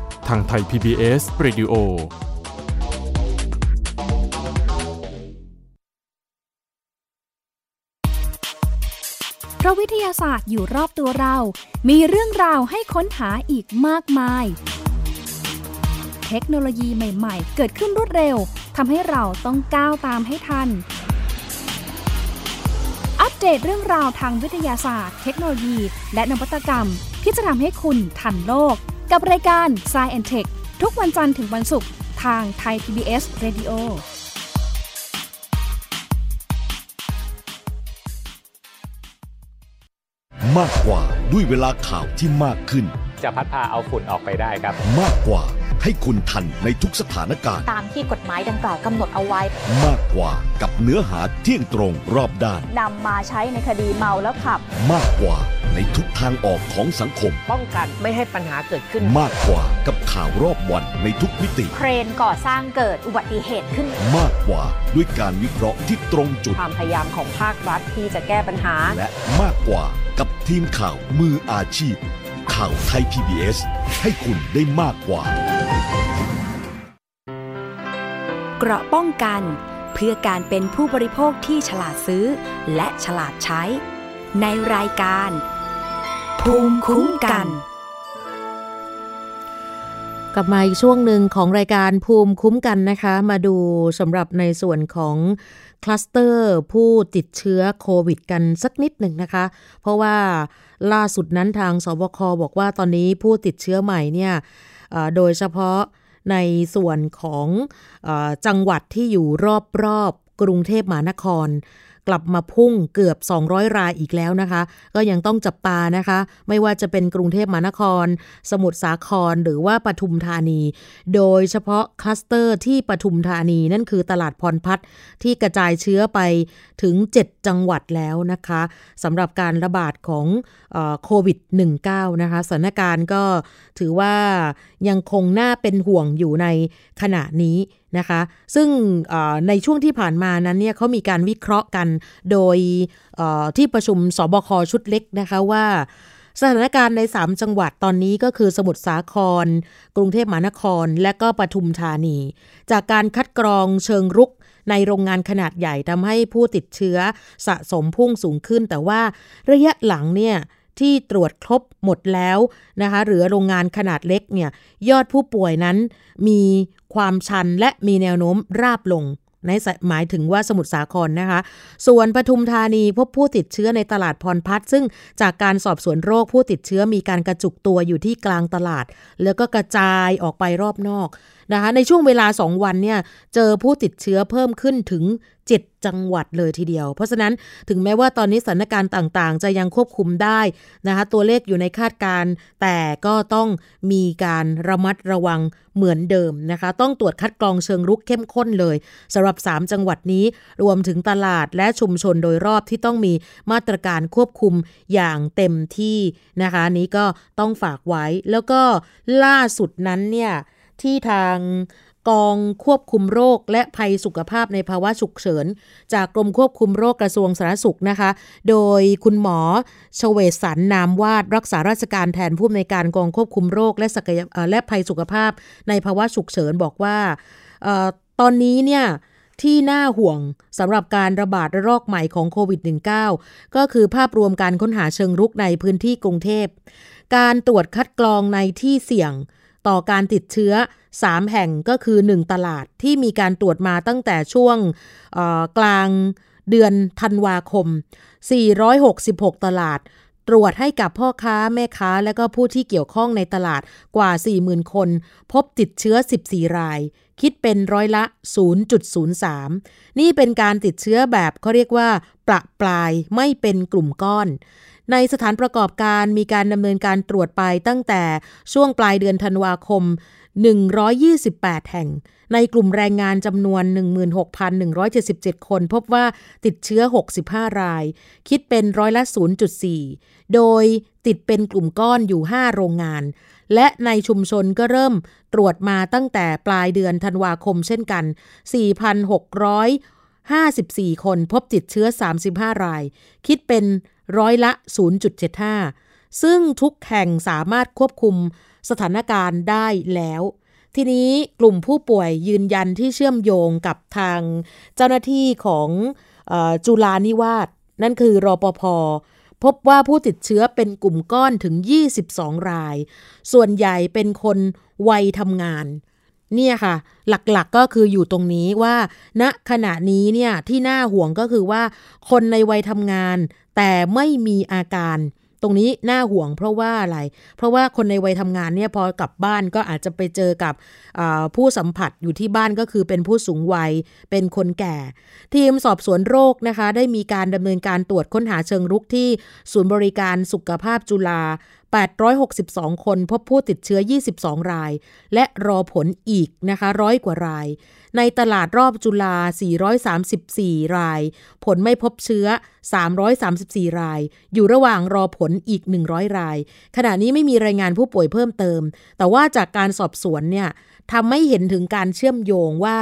ทางไทย PBS Radio เพราะวิทยาศาสตร์อยู่รอบตัวเรา มีเรื่องราวให้ค้นหาอีกมากมาย เทคโนโลยีใหม่ ๆ เกิดขึ้นรวดเร็ว ทำให้เราต้องก้าวตามให้ทัน อัปเดตเรื่องราวทางวิทยาศาสตร์ เทคโนโลยี และนวัตกรรมที่จะทำให้คุณทันโลก กับรายการ s c i e n t e c h ทุกวันจันทร์ถึงวันศุกร์ทางไทย PBS Radio มากกว่าด้วยเวลาข่าวที่มากขึ้น จะพัดพาเอาฝุ่นออกไปได้ครับ มากกว่าให้คุณทันในทุกสถานการณ์ ตามที่กฎหมายดังกล่าวกำหนดเอาไว้ มากกว่ากับเนื้อหาเที่ยงตรงรอบด้านนำมาใช้ในคดีเมาแล้วขับ มากกว่า ในทุกทางออกของสังคม ป้องกันไม่ให้ปัญหาเกิดขึ้น มากกว่ากับข่าวรอบวันในทุกมิติ เครนก่อสร้างเกิดอุบัติเหตุขึ้น มากกว่าด้วยการวิเคราะห์ที่ตรงจุด ความพยายามของภาครัฐที่จะแก้ปัญหา และมากกว่ากับทีมข่าวมืออาชีพ ข่าวไทย PBS ให้คุณได้มากกว่า เกราะป้องกันเพื่อการเป็นผู้บริโภคที่ฉลาดซื้อ และฉลาดใช้ ในรายการ ภูมิคุ้มกัน กลับมาอีกช่วงหนึ่งของรายการภูมิคุ้มกันนะคะ มาดูสำหรับในส่วนของคลัสเตอร์ผู้ติดเชื้อโควิดกันสักนิดหนึ่งนะคะ เพราะว่าล่าสุดนั้นทางสบคบอกว่าตอนนี้ผู้ติดเชื้อใหม่เนี่ยโดยเฉพาะในส่วนของอจังหวัดที่อยู่รอบๆกรุงเทพมหานคร กลับมาพุ่งเกือบ 200 รายอีกแล้วนะคะ ก็ยังต้องจับตานะคะ ไม่ว่าจะเป็นกรุงเทพมหานคร สมุทรสาครหรือว่าปทุมธานี โดยเฉพาะคลัสเตอร์ที่ปทุมธานีนั่นคือตลาดพรพัฒน์ที่กระจายเชื้อไปถึง 7 จังหวัดแล้วนะคะสำหรับการระบาดของโควิด -19 นะคะสถานการณ์ก็ถือว่ายังคงน่าเป็นห่วงอยู่ในขณะนี้ นะคะ ซึ่งในช่วงที่ผ่านมานั้นเนี่ยเขามีการวิเคราะห์กันโดยที่ประชุมสบคชุดเล็กนะคะว่าสถานการณ์ใน 3 จังหวัดตอนนี้ก็คือสมุทรสาคร กรุงเทพมหานคร และก็ปทุมธานี จากการคัดกรองเชิงรุกในโรงงานขนาดใหญ่ทำให้ผู้ติดเชื้อสะสมพุ่งสูงขึ้น แต่ว่าระยะหลังเนี่ยที่ตรวจครบหมดแล้วนะคะหรือโรงงานขนาดเล็กเนี่ยยอดผู้ป่วยนั้นมี ความชันและมีแนวโน้มราบลง ในหมายถึงว่าสมุทรสาครนะคะ ส่วนปทุมธานีพบผู้ติดเชื้อในตลาดพรพัฒซึ่งจากการสอบสวนโรคผู้ติดเชื้อมีการกระจุกตัวอยู่ที่กลางตลาด แล้วก็กระจายออกไปรอบนอก นะคะในช่วงเวลา 2 วันเนี่ยเจอผู้ติดเชื้อเพิ่มขึ้นถึง 7 จังหวัดเลยทีเดียว เพราะฉะนั้นถึงแม้ว่าตอนนี้สถานการณ์ต่างๆ จะยังควบคุมได้นะคะตัวเลขอยู่ในคาดการ แต่ก็ต้องมีการระมัดระวังเหมือนเดิมนะคะ ต้องตรวจคัดกรองเชิงรุกเข้มข้นเลยสำหรับ 3 จังหวัดนี้รวมถึงตลาดและชุมชนโดยรอบที่ต้องมีมาตรการควบคุมอย่างเต็มที่นะคะนี้ก็ต้องฝากไว้แล้วก็ล่าสุดนั้นเนี่ย ที่ทางกองควบคุมโรคและภัยสุขภาพในภาวะฉุกเฉิน จากกรมควบคุมโรคกระทรวงสาธารณสุขนะคะ โดยคุณหมอชเวสันนามวาดรักษาราชการแทนผู้อำนวยการกองควบคุมโรคและศักยและภัยสุขภาพในภาวะฉุกเฉินบอกว่าตอนนี้เนี่ยที่น่าห่วงสำหรับการระบาดระลอกใหม่ของโควิด -19 ก็คือภาพรวมการค้นหาเชิงรุกในพื้นที่กรุงเทพ การตรวจคัดกรองในที่เสี่ยง ต่อการติดเชื้อ 3 แห่งก็คือ 1 ตลาดที่มีการตรวจมาตั้งแต่ช่วงกลางเดือนธันวาคม 466 ตลาด ตรวจให้กับพ่อค้าแม่ค้า และก็ผู้ที่เกี่ยวข้องในตลาดกว่า 40,000 คน พบติดเชื้อ 14 ราย คิดเป็นร้อยละ 0.03 นี่เป็นการติดเชื้อแบบเขาเรียกว่า ประปลายไม่เป็นกลุ่มก้อน ในสถานประกอบการมีการดำเนินการตรวจไปตั้งแต่ช่วงปลายเดือนธันวาคม 128 แห่ง ในกลุ่มแรงงานจำนวน 16,177 คน พบว่าติดเชื้อ 65 ราย คิดเป็นร้อยละ 0.4 โดยติดเป็นกลุ่มก้อนอยู่ 5 โรงงาน และในชุมชนก็เริ่มตรวจมาตั้งแต่ปลายเดือนธันวาคมเช่นกัน 4,654 คนพบติดเชื้อ 35 ราย คิดเป็น ร้อยละ 0.75 ซึ่งทุกแห่งสามารถควบคุมสถานการณ์ได้แล้ว ทีนี้กลุ่มผู้ป่วยยืนยันที่เชื่อมโยงกับทางเจ้าหน้าที่ของอจุลานิวาสนั่นคือรอปภพบว่าผู้ติดเชื้อเป็นกลุ่มก้อนถึง 22 ราย ส่วนใหญ่เป็นคนวัยทำงาน เนี่ยค่ะ หลักๆกก็คืออยู่ตรงนี้ว่าณขณะนี้เนี่ยที่น่าห่วงก็คือว่า คนในวัยทำงาน แต่ไม่มีอาการตรงนี้น่าห่วงเพราะว่าอะไร เพราะว่าคนในวัยทำงานเนี่ยพอกลับบ้านก็อาจจะไปเจอกับผู้สัมผัสอยู่ที่บ้านก็คือเป็นผู้สูงวัย เป็นคนแก่ ทีมสอบสวนโรคนะคะ ได้มีการดำเนินการตรวจค้นหาเชิงรุกที่ศูนย์บริการสุขภาพจุฬา 862 คนพบผู้ติดเชื้อ 22 ราย และรอผลอีกนะคะร้อยกว่าราย ในตลาดรอบจุฬา 434 ราย ผลไม่พบเชื้อ 334 ราย อยู่ระหว่างรอผลอีก 100 ราย ขณะนี้ไม่มีรายงานผู้ป่วยเพิ่มเติม แต่ว่าจากการสอบสวนเนี่ยทำให้เห็นถึงการเชื่อมโยงว่า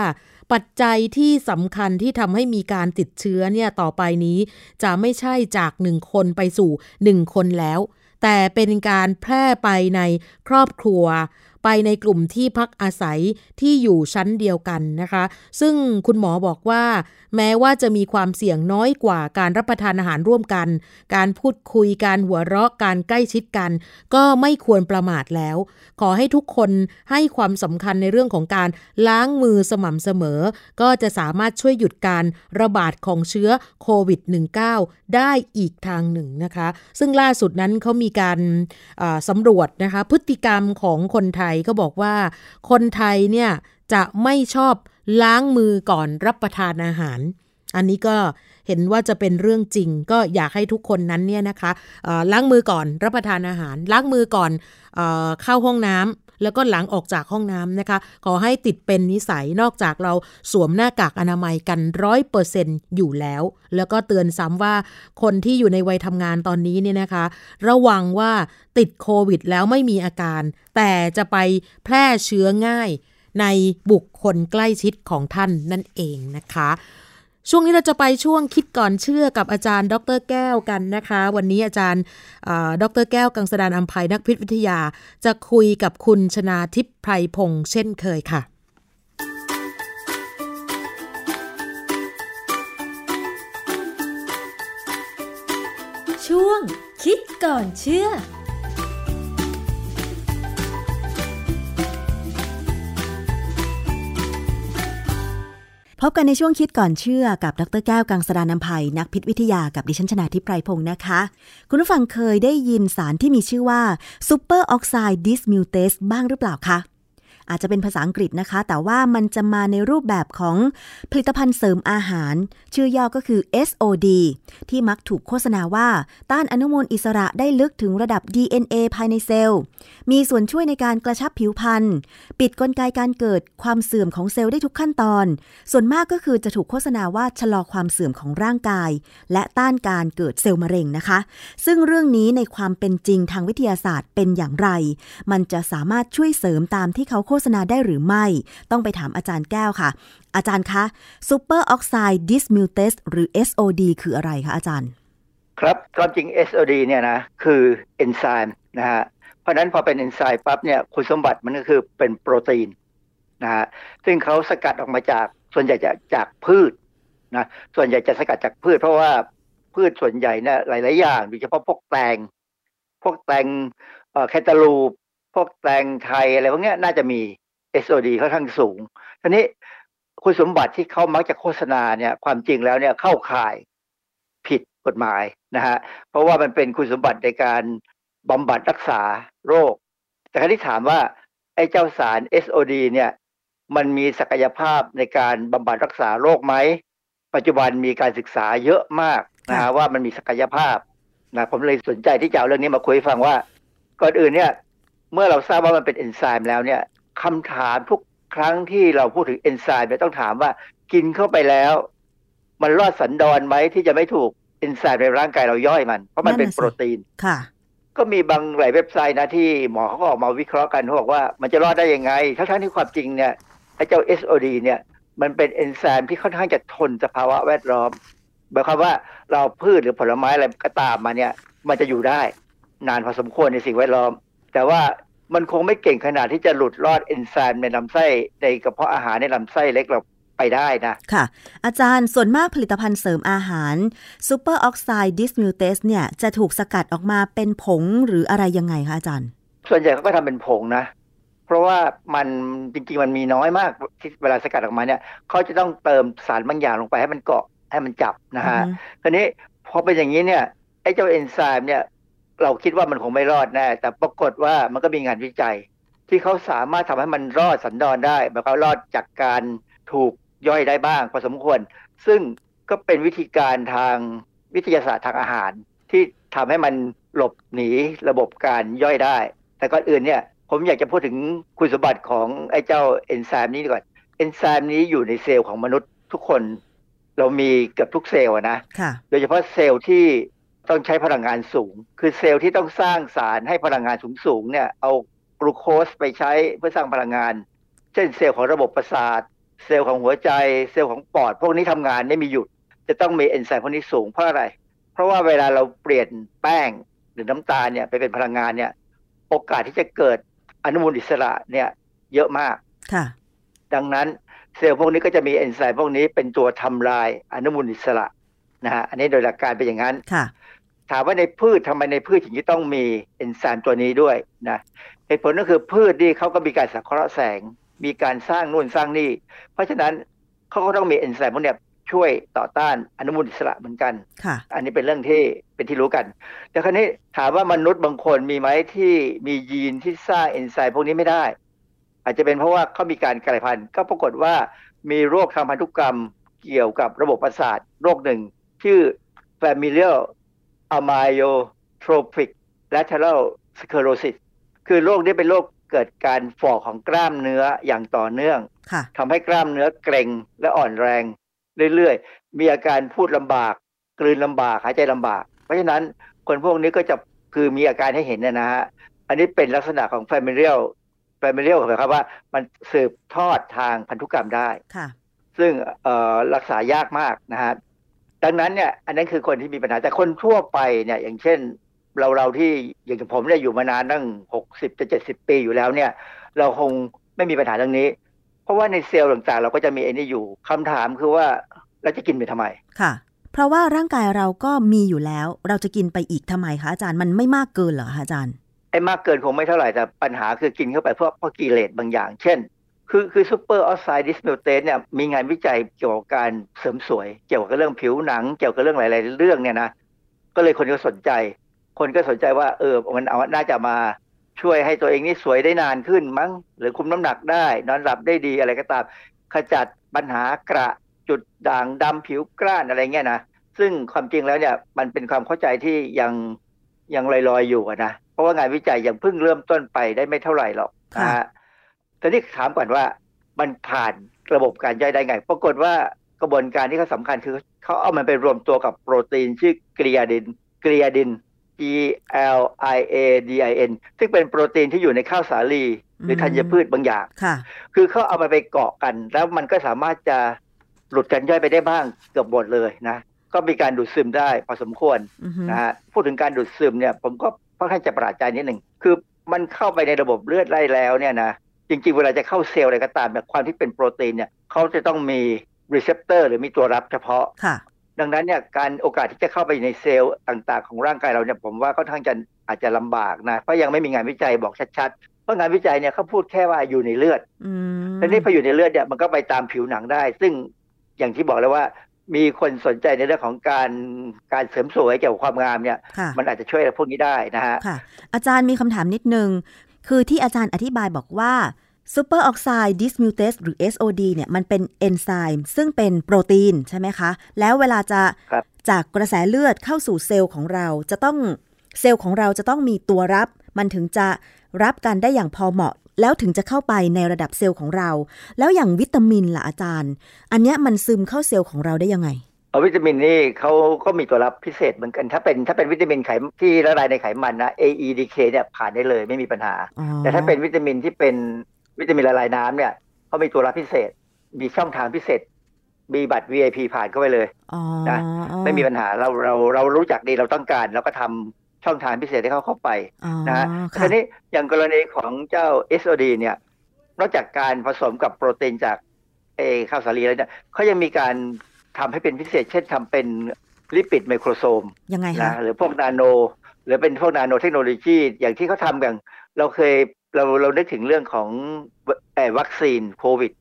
ปัจจัยที่สำคัญที่ทำให้มีการติดเชื้อเนี่ยต่อไปนี้ จะไม่ใช่จากหนึ่งคนไปสู่1คนแล้ว แต่เป็นการแพร่ไปในครอบครัว ไปในกลุ่มที่พักอาศัยที่อยู่ชั้นเดียวกันนะคะ ซึ่งคุณหมอบอกว่า แม้ว่าจะมีความเสี่ยงน้อยกว่าการรับประทานอาหารร่วมกัน การพูดคุยการหัวเราะการใกล้ชิดกัน ก็ไม่ควรประมาทแล้ว ขอให้ทุกคนให้ความสำคัญในเรื่องของการล้างมือสม่ำเสมอ ก็จะสามารถช่วยหยุดการระบาดของเชื้อโควิด -19 ได้อีกทางหนึ่งนะคะ ซึ่งล่าสุดนั้นเขามีการสำรวจนะคะพฤติกรรมของคนไทยก็บอกว่า คนไทยเนี่ยจะไม่ชอบล้างมือก่อนรับประทานอาหาร อันนี้ก็เห็นว่าจะเป็นเรื่องจริง ก็อยากให้ทุกคนนั้นเนี่ยนะคะล้างมือก่อนรับประทานอาหาร ล้างมือก่อนเอเข้าห้องน้ำ แล้วก็หลังออกจากห้องน้ำนะคะ ขอให้ติดเป็นนิสัยนอกจากเราสวมหน้ากากอนามัยกันร้อยเปอร์เซ็นอยู่แล้ว แล้วก็เตือนซ้ำว่าคนที่อยู่ในวัยทำงานตอนนี้เนี่ยนะคะ ระวังว่าติดโควิดแล้วไม่มีอาการ แต่จะไปแพร่เชื้อง่ายในบุคคลใกล้ชิดของท่านนั่นเองนะคะ ช่วงนี้เราจะไปช่วงคิดก่อนเชื่อกับอาจารย์ ดรแก้วกันนะคะ วันนี้อาจารย์ดรแก้วกังสดานอัมภัยนักพิษวิทยา จะคุยกับคุณชนาทิพย์ไพรพงษ์เช่นเคยค่ะ ช่วงคิดก่อนเชื่อ พบกันในช่วงคิดก่อนเชื่อกับดรแก้วกังสดานนภัยนักพิษวิทยากับดิฉันชนาทิพไพรพงศ์นะคะ คุณผู้ฟังเคยได้ยินสารที่มีชื่อว่า superoxide dismutase บ้างหรือเปล่าคะ อาจจะเป็นภาษาอังกฤษนะคะ แต่ว่ามันจะมาในรูปแบบของผลิตภัณฑ์เสริมอาหาร ชื่อย่อก็คือ SOD ที่มักถูกโฆษณาว่า ต้านอนุมูลอิสระได้ลึกถึงระดับ DNA ภายในเซลล์ มีส่วนช่วยในการกระชับผิวพรรณปิดกลไกการเกิดความเสื่อมของเซลล์ได้ทุกขั้นตอน ส่วนมากก็คือจะถูกโฆษณาว่าชะลอความเสื่อมของร่างกาย และต้านการเกิดเซลล์มะเร็งนะคะ ซึ่งเรื่องนี้ในความเป็นจริงทางวิทยาศาสตร์เป็นอย่างไร มันจะสามารถช่วยเสริมตามที่เขาโฆษณาได้หรือไม่ ต้องไปถามอาจารย์แก้วค่ะ อาจารย์คะ superoxide dismutase หรือ SOD คืออะไรคะอาจารย์ ครับความจริง SOD เนี่ยนะคือเอนไซม์นะฮะเพราะนั้นพอเป็นเอนไซม์ปั๊บเนี่ยคุณสมบัติมันก็คือเป็นโปรตีนนะฮะซึ่งเขาสกัดออกมาจากส่วนใหญ่จะจากพืชนะส่วนใหญ่จะสกัดจากพืช เพราะว่าพืชส่วนใหญ่เนี่ยหลาย ๆ อย่างโดยเฉพาะพวกแตงพวกแตงแคตาลูป พวกแตงไทยอะไรพวกนี้น่าจะมี SOD ค่อนข้างสูงทีนี้คุณสมบัติที่เขามักจะโฆษณาเนี่ย ความจริงแล้วเนี่ยเข้าข่ายผิดกฎหมายนะฮะเพราะว่ามันเป็นคุณสมบัติในการบำบัดรักษาโรค แต่ครที่ถามว่าไอ้เจ้าสาร SOD เนี่ย มันมีศักยภาพในการบำบัดรักษาโรคไหม ปัจจุบันมีการศึกษาเยอะมากนะฮะว่ามันมีศักยภาพนะผมเลยสนใจที่จะเอาเรื่องนี้มาคุยฟังว่า ก่อนอื่นเนี่ย เมื่อเราทราบว่ามันเป็นเอนไซม์แล้วเนี่ยคำถามทุกครั้งที่เราพูดถึงเอนไซม์เนี่ยต้องถามว่ากินเข้าไปแล้ว มันรอดสันดอนไหมที่จะไม่ถูกเอนไซม์ในร่างกายเราย่อยมัน เพราะมันเป็นโปรตีนค่ะ ก็มีบางหลายเว็บไซต์นะที่หมอเขาก็ออกมาวิเคราะห์กันเขาบอกว่ามันจะรอดได้ยังไงทั้งที่ความจริงเนี่ยไอ้เจ้า SOD เนี่ยมันเป็นเอนไซม์ที่ค่อนข้างจะทนสภาวะแวดล้อมหมายความว่าเราพืชหรือผลไม้อะไรก็ตามมาเนี่ย มันจะอยู่ได้ นานพอสมควรในสิ่งแวดล้อม แต่ว่ามันคงไม่เก่งขนาดที่จะหลุดรอดเอนไซม์ในลำไส้ในกระเพาะอาหารในลำไส้เล็กเราไปได้นะ ค่ะ อาจารย์ส่วนมากผลิตภัณฑ์เสริมอาหาร superoxide dismutase เนี่ยจะถูกสกัดออกมาเป็นผงหรืออะไรยังไงคะอาจารย์ ส่วนใหญ่เขาก็ทำเป็นผงนะ เพราะว่ามันจริงๆมันมีน้อยมากที่เวลาสกัดออกมาเนี่ยเขาจะต้องเติมสารบางอย่างลงไปให้มันเกาะให้มันจับนะฮะคราวนี้พอเป็นอย่างนี้เนี่ยไอ้เจ้าเอนไซม์เนี่ย เราคิดว่ามันคงไม่รอดแน่ แต่ปรากฏว่ามันก็มีงานวิจัย ที่เขาสามารถทำให้มันรอดสันดอนได้แบบเขารอดจากการถูกย่อยได้บ้างพอสมควร ซึ่งก็เป็นวิธีการทางวิทยาศาสตร์ทางอาหาร ที่ทำให้มันหลบหนีระบบการย่อยได้ แต่ก่อนอื่นเนี่ยผมอยากจะพูดถึงคุณสมบัติของไอ้เจ้าเอนไซม์นี้ก่อนเอนไซม์นี้อยู่ในเซลล์ของมนุษย์ทุกคน เรามีเกือบทุกเซลล์นะ โดยเฉพาะเซลล์ที่ ต้องใช้พลังงานสูง คือเซลล์ที่ต้องสร้างสารให้พลังงานสูงๆเนี่ยเอากลูโคสไปใช้เพื่อสร้างพลังงาน เช่นเซลล์ของระบบประสาท เซลล์ของหัวใจเซลล์ของปอด พวกนี้ทำงานไม่มีหยุด จะต้องมีเอนไซม์พวกนี้สูงเพราะอะไร เพราะว่าเวลาเราเปลี่ยนแป้งหรือน้ำตาลเนี่ยไปเป็นพลังงานเนี่ย โอกาสที่จะเกิดอนุมูลอิสระเนี่ยเยอะมากค่ะ ดังนั้นเซลล์พวกนี้ก็จะมีเอนไซม์พวกนี้เป็นตัวทำลายอนุมูลอิสระนะฮะอันนี้โดยหลักการเป็นอย่างนั้นค่ะ ถามว่าในพืชทำไมในพืชถึงจะต้องมีเอนไซม์ตัวนี้ด้วยนะเหตุผลก็คือพืชนี่เขาก็มีการสังเคราะห์แสง มีการสร้างนู่นสร้างนี่ เพราะฉะนั้นเขาก็ต้องมีเอนไซม์พวกนี้ช่วยต่อต้านอนุมูลอิสระเหมือนกันค่ะอันนี้เป็นเรื่องที่เป็นที่รู้กัน แต่คราวนี้ถามว่ามนุษย์บางคนมีไหมที่มียีนที่สร้างเอนไซม์พวกนี้ไม่ได้ อาจจะเป็นเพราะว่าเขามีการกลายพันธุ์ ก็ปรากฏว่ามีโรคทางพันธุกรรมเกี่ยวกับระบบประสาทโรคหนึ่ง ชื่อ familial amyotrophic lateral sclerosis คือโรคนี้เป็นโรคเกิดการฝ่อของกล้ามเนื้ออย่างต่อเนื่องทำให้กล้ามเนื้อเกร็งและอ่อนแรงเรื่อยๆ มีอาการพูดลำบาก กลืนลำบาก หายใจลำบาก เพราะฉะนั้นคนพวกนี้ก็จะคือมีอาการให้เห็นนะฮะ อันนี้เป็นลักษณะของ familial familial หมายความว่ามันสืบทอดทางพันธุกรรมได้ค่ะซึ่งเอ่อรักษายากมากนะฮะ ดังนั้นเนี่ยอันนั้นคือคนที่มีปัญหาแต่คนทั่วไปเนี่ยอย่างเช่นเราเราที่อย่างผมเนี่ยอยู่มานานตั้งหกสิบจะเจ็ดสิบปีอยู่แล้วเนี่ย เราคงไม่มีปัญหาเรื่องนี้ เพราะว่าในเซลล์ต่างๆ เราก็จะมีไอ้นี่อยู่คำถามคือว่าเราจะกินไปทำไมค่ะ เพราะว่าร่างกายเราก็มีอยู่แล้ว เราจะกินไปอีกทำไมคะอาจารย์มันไม่มากเกินเหรอคะอาจารย์ไอ้มากเกินคงไม่เท่าไหร่แต่ปัญหาคือกินเข้าไปเพราะเพราะกิเลสบางอย่าง เช่น คือคือ superoxide dismutase เนี่ยมีงานวิจัยเกี่ยวกับการเสริมสวย เกี่ยวกับเรื่องผิวหนัง เกี่ยวกับเรื่องหลาย ๆ เรื่องเนี่ยนะก็เลยคนก็สนใจ คนก็สนใจว่าเออมันเอาน่าจะมาช่วยให้ตัวเองนี่สวยได้นานขึ้นมั้ง หรือคุมน้ำหนักได้ นอนหลับได้ดีอะไรก็ตาม ขจัดปัญหากระจุดด่างดำผิวกร้านอะไรเงี้ยนะซึ่งความจริงแล้วเนี่ยมันเป็นความเข้าใจที่ยังยังลอยๆอยู่นะเพราะว่างานวิจัยยังเพิ่งเริ่มต้นไปได้ไม่เท่าไหร่หรอกนะฮะ แต่นี่ถามก่อนว่ามันผ่านระบบการย่อยได้ไง ปรากฏว่ากระบวนการที่เขาสำคัญคือเขาเอามันไปรวมตัวกับโปรตีนชื่อกรียาดินกรียาดิน G L I A D I N ซึ่งเป็นโปรตีนที่อยู่ในข้าวสาลี หรือธัญพืชบางอย่างค่ะ คือเขาเอามาไปเกาะกัน แล้วมันก็สามารถจะหลุดกันย่อยไปได้บ้างเกือบหมดเลยนะ ก็มีการดูดซึมได้พอสมควรอือฮึนะฮะ พูดถึงการดูดซึมเนี่ย ผมก็ค่อนข้างจะประหลาดใจนิดหนึ่ง คือมันเข้าไปในระบบเลือดได้แล้วเนี่ยนะ จริงๆ เวลาจะเข้าเซลล์อะไรก็ตามเนี่ยความที่เป็นโปรตีนเนี่ยเขาจะต้องมี receptor หรือมีตัวรับเฉพาะค่ะ ดังนั้นเนี่ยการโอกาสที่จะเข้าไปในเซลล์ต่างๆ ของร่างกายเราเนี่ยผมว่าค่อนข้างจะอาจจะลำบากนะเพราะยังไม่มีงานวิจัยบอกชัดๆเพราะงานวิจัยเนี่ยเขาพูดแค่ว่าอยู่ในเลือดอืมแต่นี่พออยู่ในเลือดเนี่ยมันก็ไปตามผิวหนังได้ ซึ่งอย่างที่บอกแล้วว่ามีคนสนใจในเรื่องของการการเสริมสวยเกี่ยวกับความงามเนี่ยค่ะมันอาจจะช่วยพวกนี้ได้นะฮะค่ะอาจารย์มีคำถามนิดนึง คือที่อาจารย์อธิบายบอกว่า superoxide dismutase หรือ SOD เนี่ยมันเป็นเอนไซม์ซึ่งเป็นโปรตีนใช่ไหมคะ แล้วเวลาจะครับจากกระแสเลือดเข้าสู่เซลล์ของเราจะต้องเซลล์ของเราจะต้องมีตัวรับ มันถึงจะรับกันได้อย่างพอเหมาะ แล้วถึงจะเข้าไปในระดับเซลล์ของเรา แล้วอย่างวิตามินล่ะอาจารย์ อันเนี้ยมันซึมเข้าเซลล์ของเราได้ยังไง เอาวิตามินนี่เขาก็มีตัวรับพิเศษเหมือนกัน ถ้าเป็นถ้าเป็นวิตามินไขมที่ละลายในไขมันนะ AEDK เนี่ยผ่านได้เลยไม่มีปัญหาอ๋อแต่ถ้าเป็นวิตามินที่เป็นวิตามินละลายน้ำเนี่ยเขามีตัวรับพิเศษ มีช่องทางพิเศษ มีบัตร VIP ผ่านเข้าไปเลยอ๋อนะไม่มีปัญหาเราเราเรารู้จักดีเราต้องการเราก็ทำช่องทางพิเศษให้เขาเข้าไปอ๋อนะฮะค่ะทีนี้อย่างกรณีของเจ้า SOD เนี่ยนอกจากการผสมกับโปรตีนจากเออข้าวสาลีแล้วเนี่ยเขายังมีการ ทำให้เป็นพิเศษ เช่นทำเป็นลิปิดไมโครโซมยังไงคะนะหรือพวกนาโน หรือเป็นพวกนาโนเทคโนโลยีอย่างที่เขาทำกันเราเคยเราเรานึกถึงเรื่องของเอ่อวัคซีนโควิด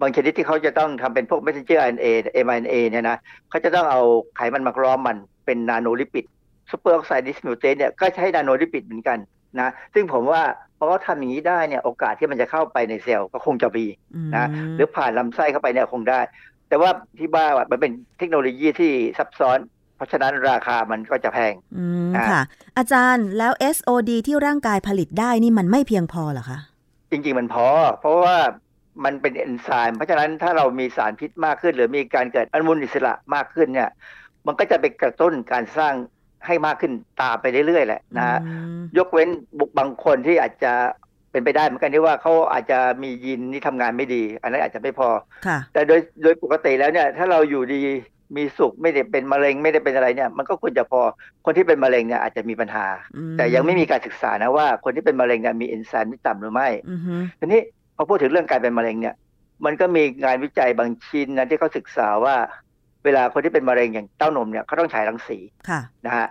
บางชนิดที่เขาจะต้องทำเป็นพวก messenger RNA mRNA เนี่ยนะเขาจะต้องเอาไขมันมาล้อมมันเป็น nanolipid superoxide dismutase เนี่ยก็ใช้ nanolipid เหมือนกันนะซึ่งผมว่าเพราะเขาทำอย่างนี้ได้เนี่ยโอกาสที่มันจะเข้าไปในเซลล์ก็คงจะมีนะหรือผ่านลำไส้เข้าไปเนี่ยคงได้ แต่ว่าที่บ้าว่ามันเป็นเทคโนโลยีที่ซับซ้อน เพราะฉะนั้นราคามันก็จะแพงอืมอ่าค่ะ อาจารย์แล้ว SOD ที่ร่างกายผลิตได้นี่มันไม่เพียงพอเหรอคะ จริง ๆ มันพอ เพราะว่ามันเป็นเอนไซม์เพราะฉะนั้นถ้าเรามีสารพิษมากขึ้น หรือมีการเกิดอนุมูลอิสระมากขึ้นเนี่ย มันก็จะไปกระตุ้นการสร้างให้มากขึ้นตามไปเรื่อยๆแหละนะฮะยกเว้นบุคบางคนที่อาจจะ เป็นไปได้เหมือนกันที่ว่าเขาอาจจะมียีนที่ทำงานไม่ดี อันนั้นอาจจะไม่พอค่ะแต่โดยโดยปกติแล้วเนี่ย ถ้าเราอยู่ดีมีสุขไม่ได้เป็นมะเร็งไม่ได้เป็นอะไรเนี่ย มันก็ควรจะพอคนที่เป็นมะเร็งเนี่ยอาจจะมีปัญหา แต่ยังไม่มีการศึกษานะว่าคนที่เป็นมะเร็งเนี่ยมีเอนไซม์ที่ต่ำหรือไม่อือฮึทีนี้พอพูดถึงเรื่องการเป็นมะเร็งเนี่ย มันก็มีงานวิจัยบางชิ้นนะที่เขาศึกษาว่า เวลาคนที่เป็นมะเร็งอย่างเต้านมเนี่ยเขาต้องฉายรังสีค่ะนะฮะ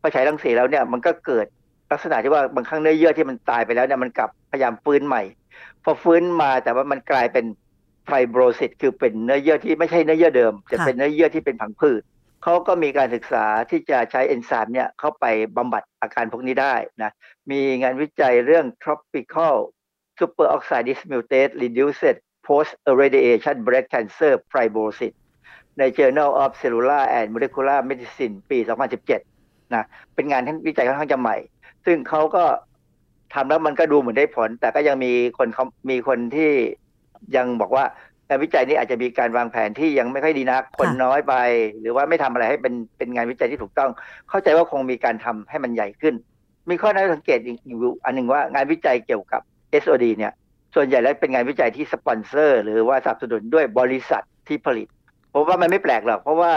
พอฉายรังสีแล้วเนี่ยมันก็เกิด ลักษณะที่ว่าบางครั้งเนื้อเยื่อที่มันตายไปแล้วเนี่ยมันกลับพยายามฟื้นใหม่ พอฟื้นมาแต่ว่ามันกลายเป็นไฟโบรซิตคือเป็นเนื้อเยื่อที่ไม่ใช่เนื้อเยื่อเดิมแต่เป็นเนื้อเยื่อที่เป็นผังผืดเขาก็มีการศึกษาที่จะใช้เอนไซม์เนี่ยเข้าไปบำบัดอาการพวกนี้ได้นะมีงานวิจัยเรื่อง tropical superoxide dismutase reduced post irradiation breast cancer fibrosis ใน Journal of Cellular and Molecular Medicine ปี 2017นะเป็นงานที่วิจัยค่อนข้างจะใหม่ ซึ่งเขาก็ทำแล้วมันก็ดูเหมือนได้ผล แต่ก็ยังมีคนเขามีคนที่ยังบอกว่าการวิจัยนี้อาจจะมีการวางแผนที่ยังไม่ค่อยดีนักคนน้อยไป หรือว่าไม่ทำอะไรให้เป็นเป็นงานวิจัยที่ถูกต้อง เข้าใจว่าคงมีการทำให้มันใหญ่ขึ้น มีข้อน่าสังเกตอีกอยู่อันหนึ่งว่างานวิจัยเกี่ยวกับ SOD เนี่ยส่วนใหญ่แล้วเป็นงานวิจัยที่สปอนเซอร์ หรือว่าสนับสนุนด้วยบริษัทที่ผลิตผมว่ามันไม่แปลกหรอกเพราะว่า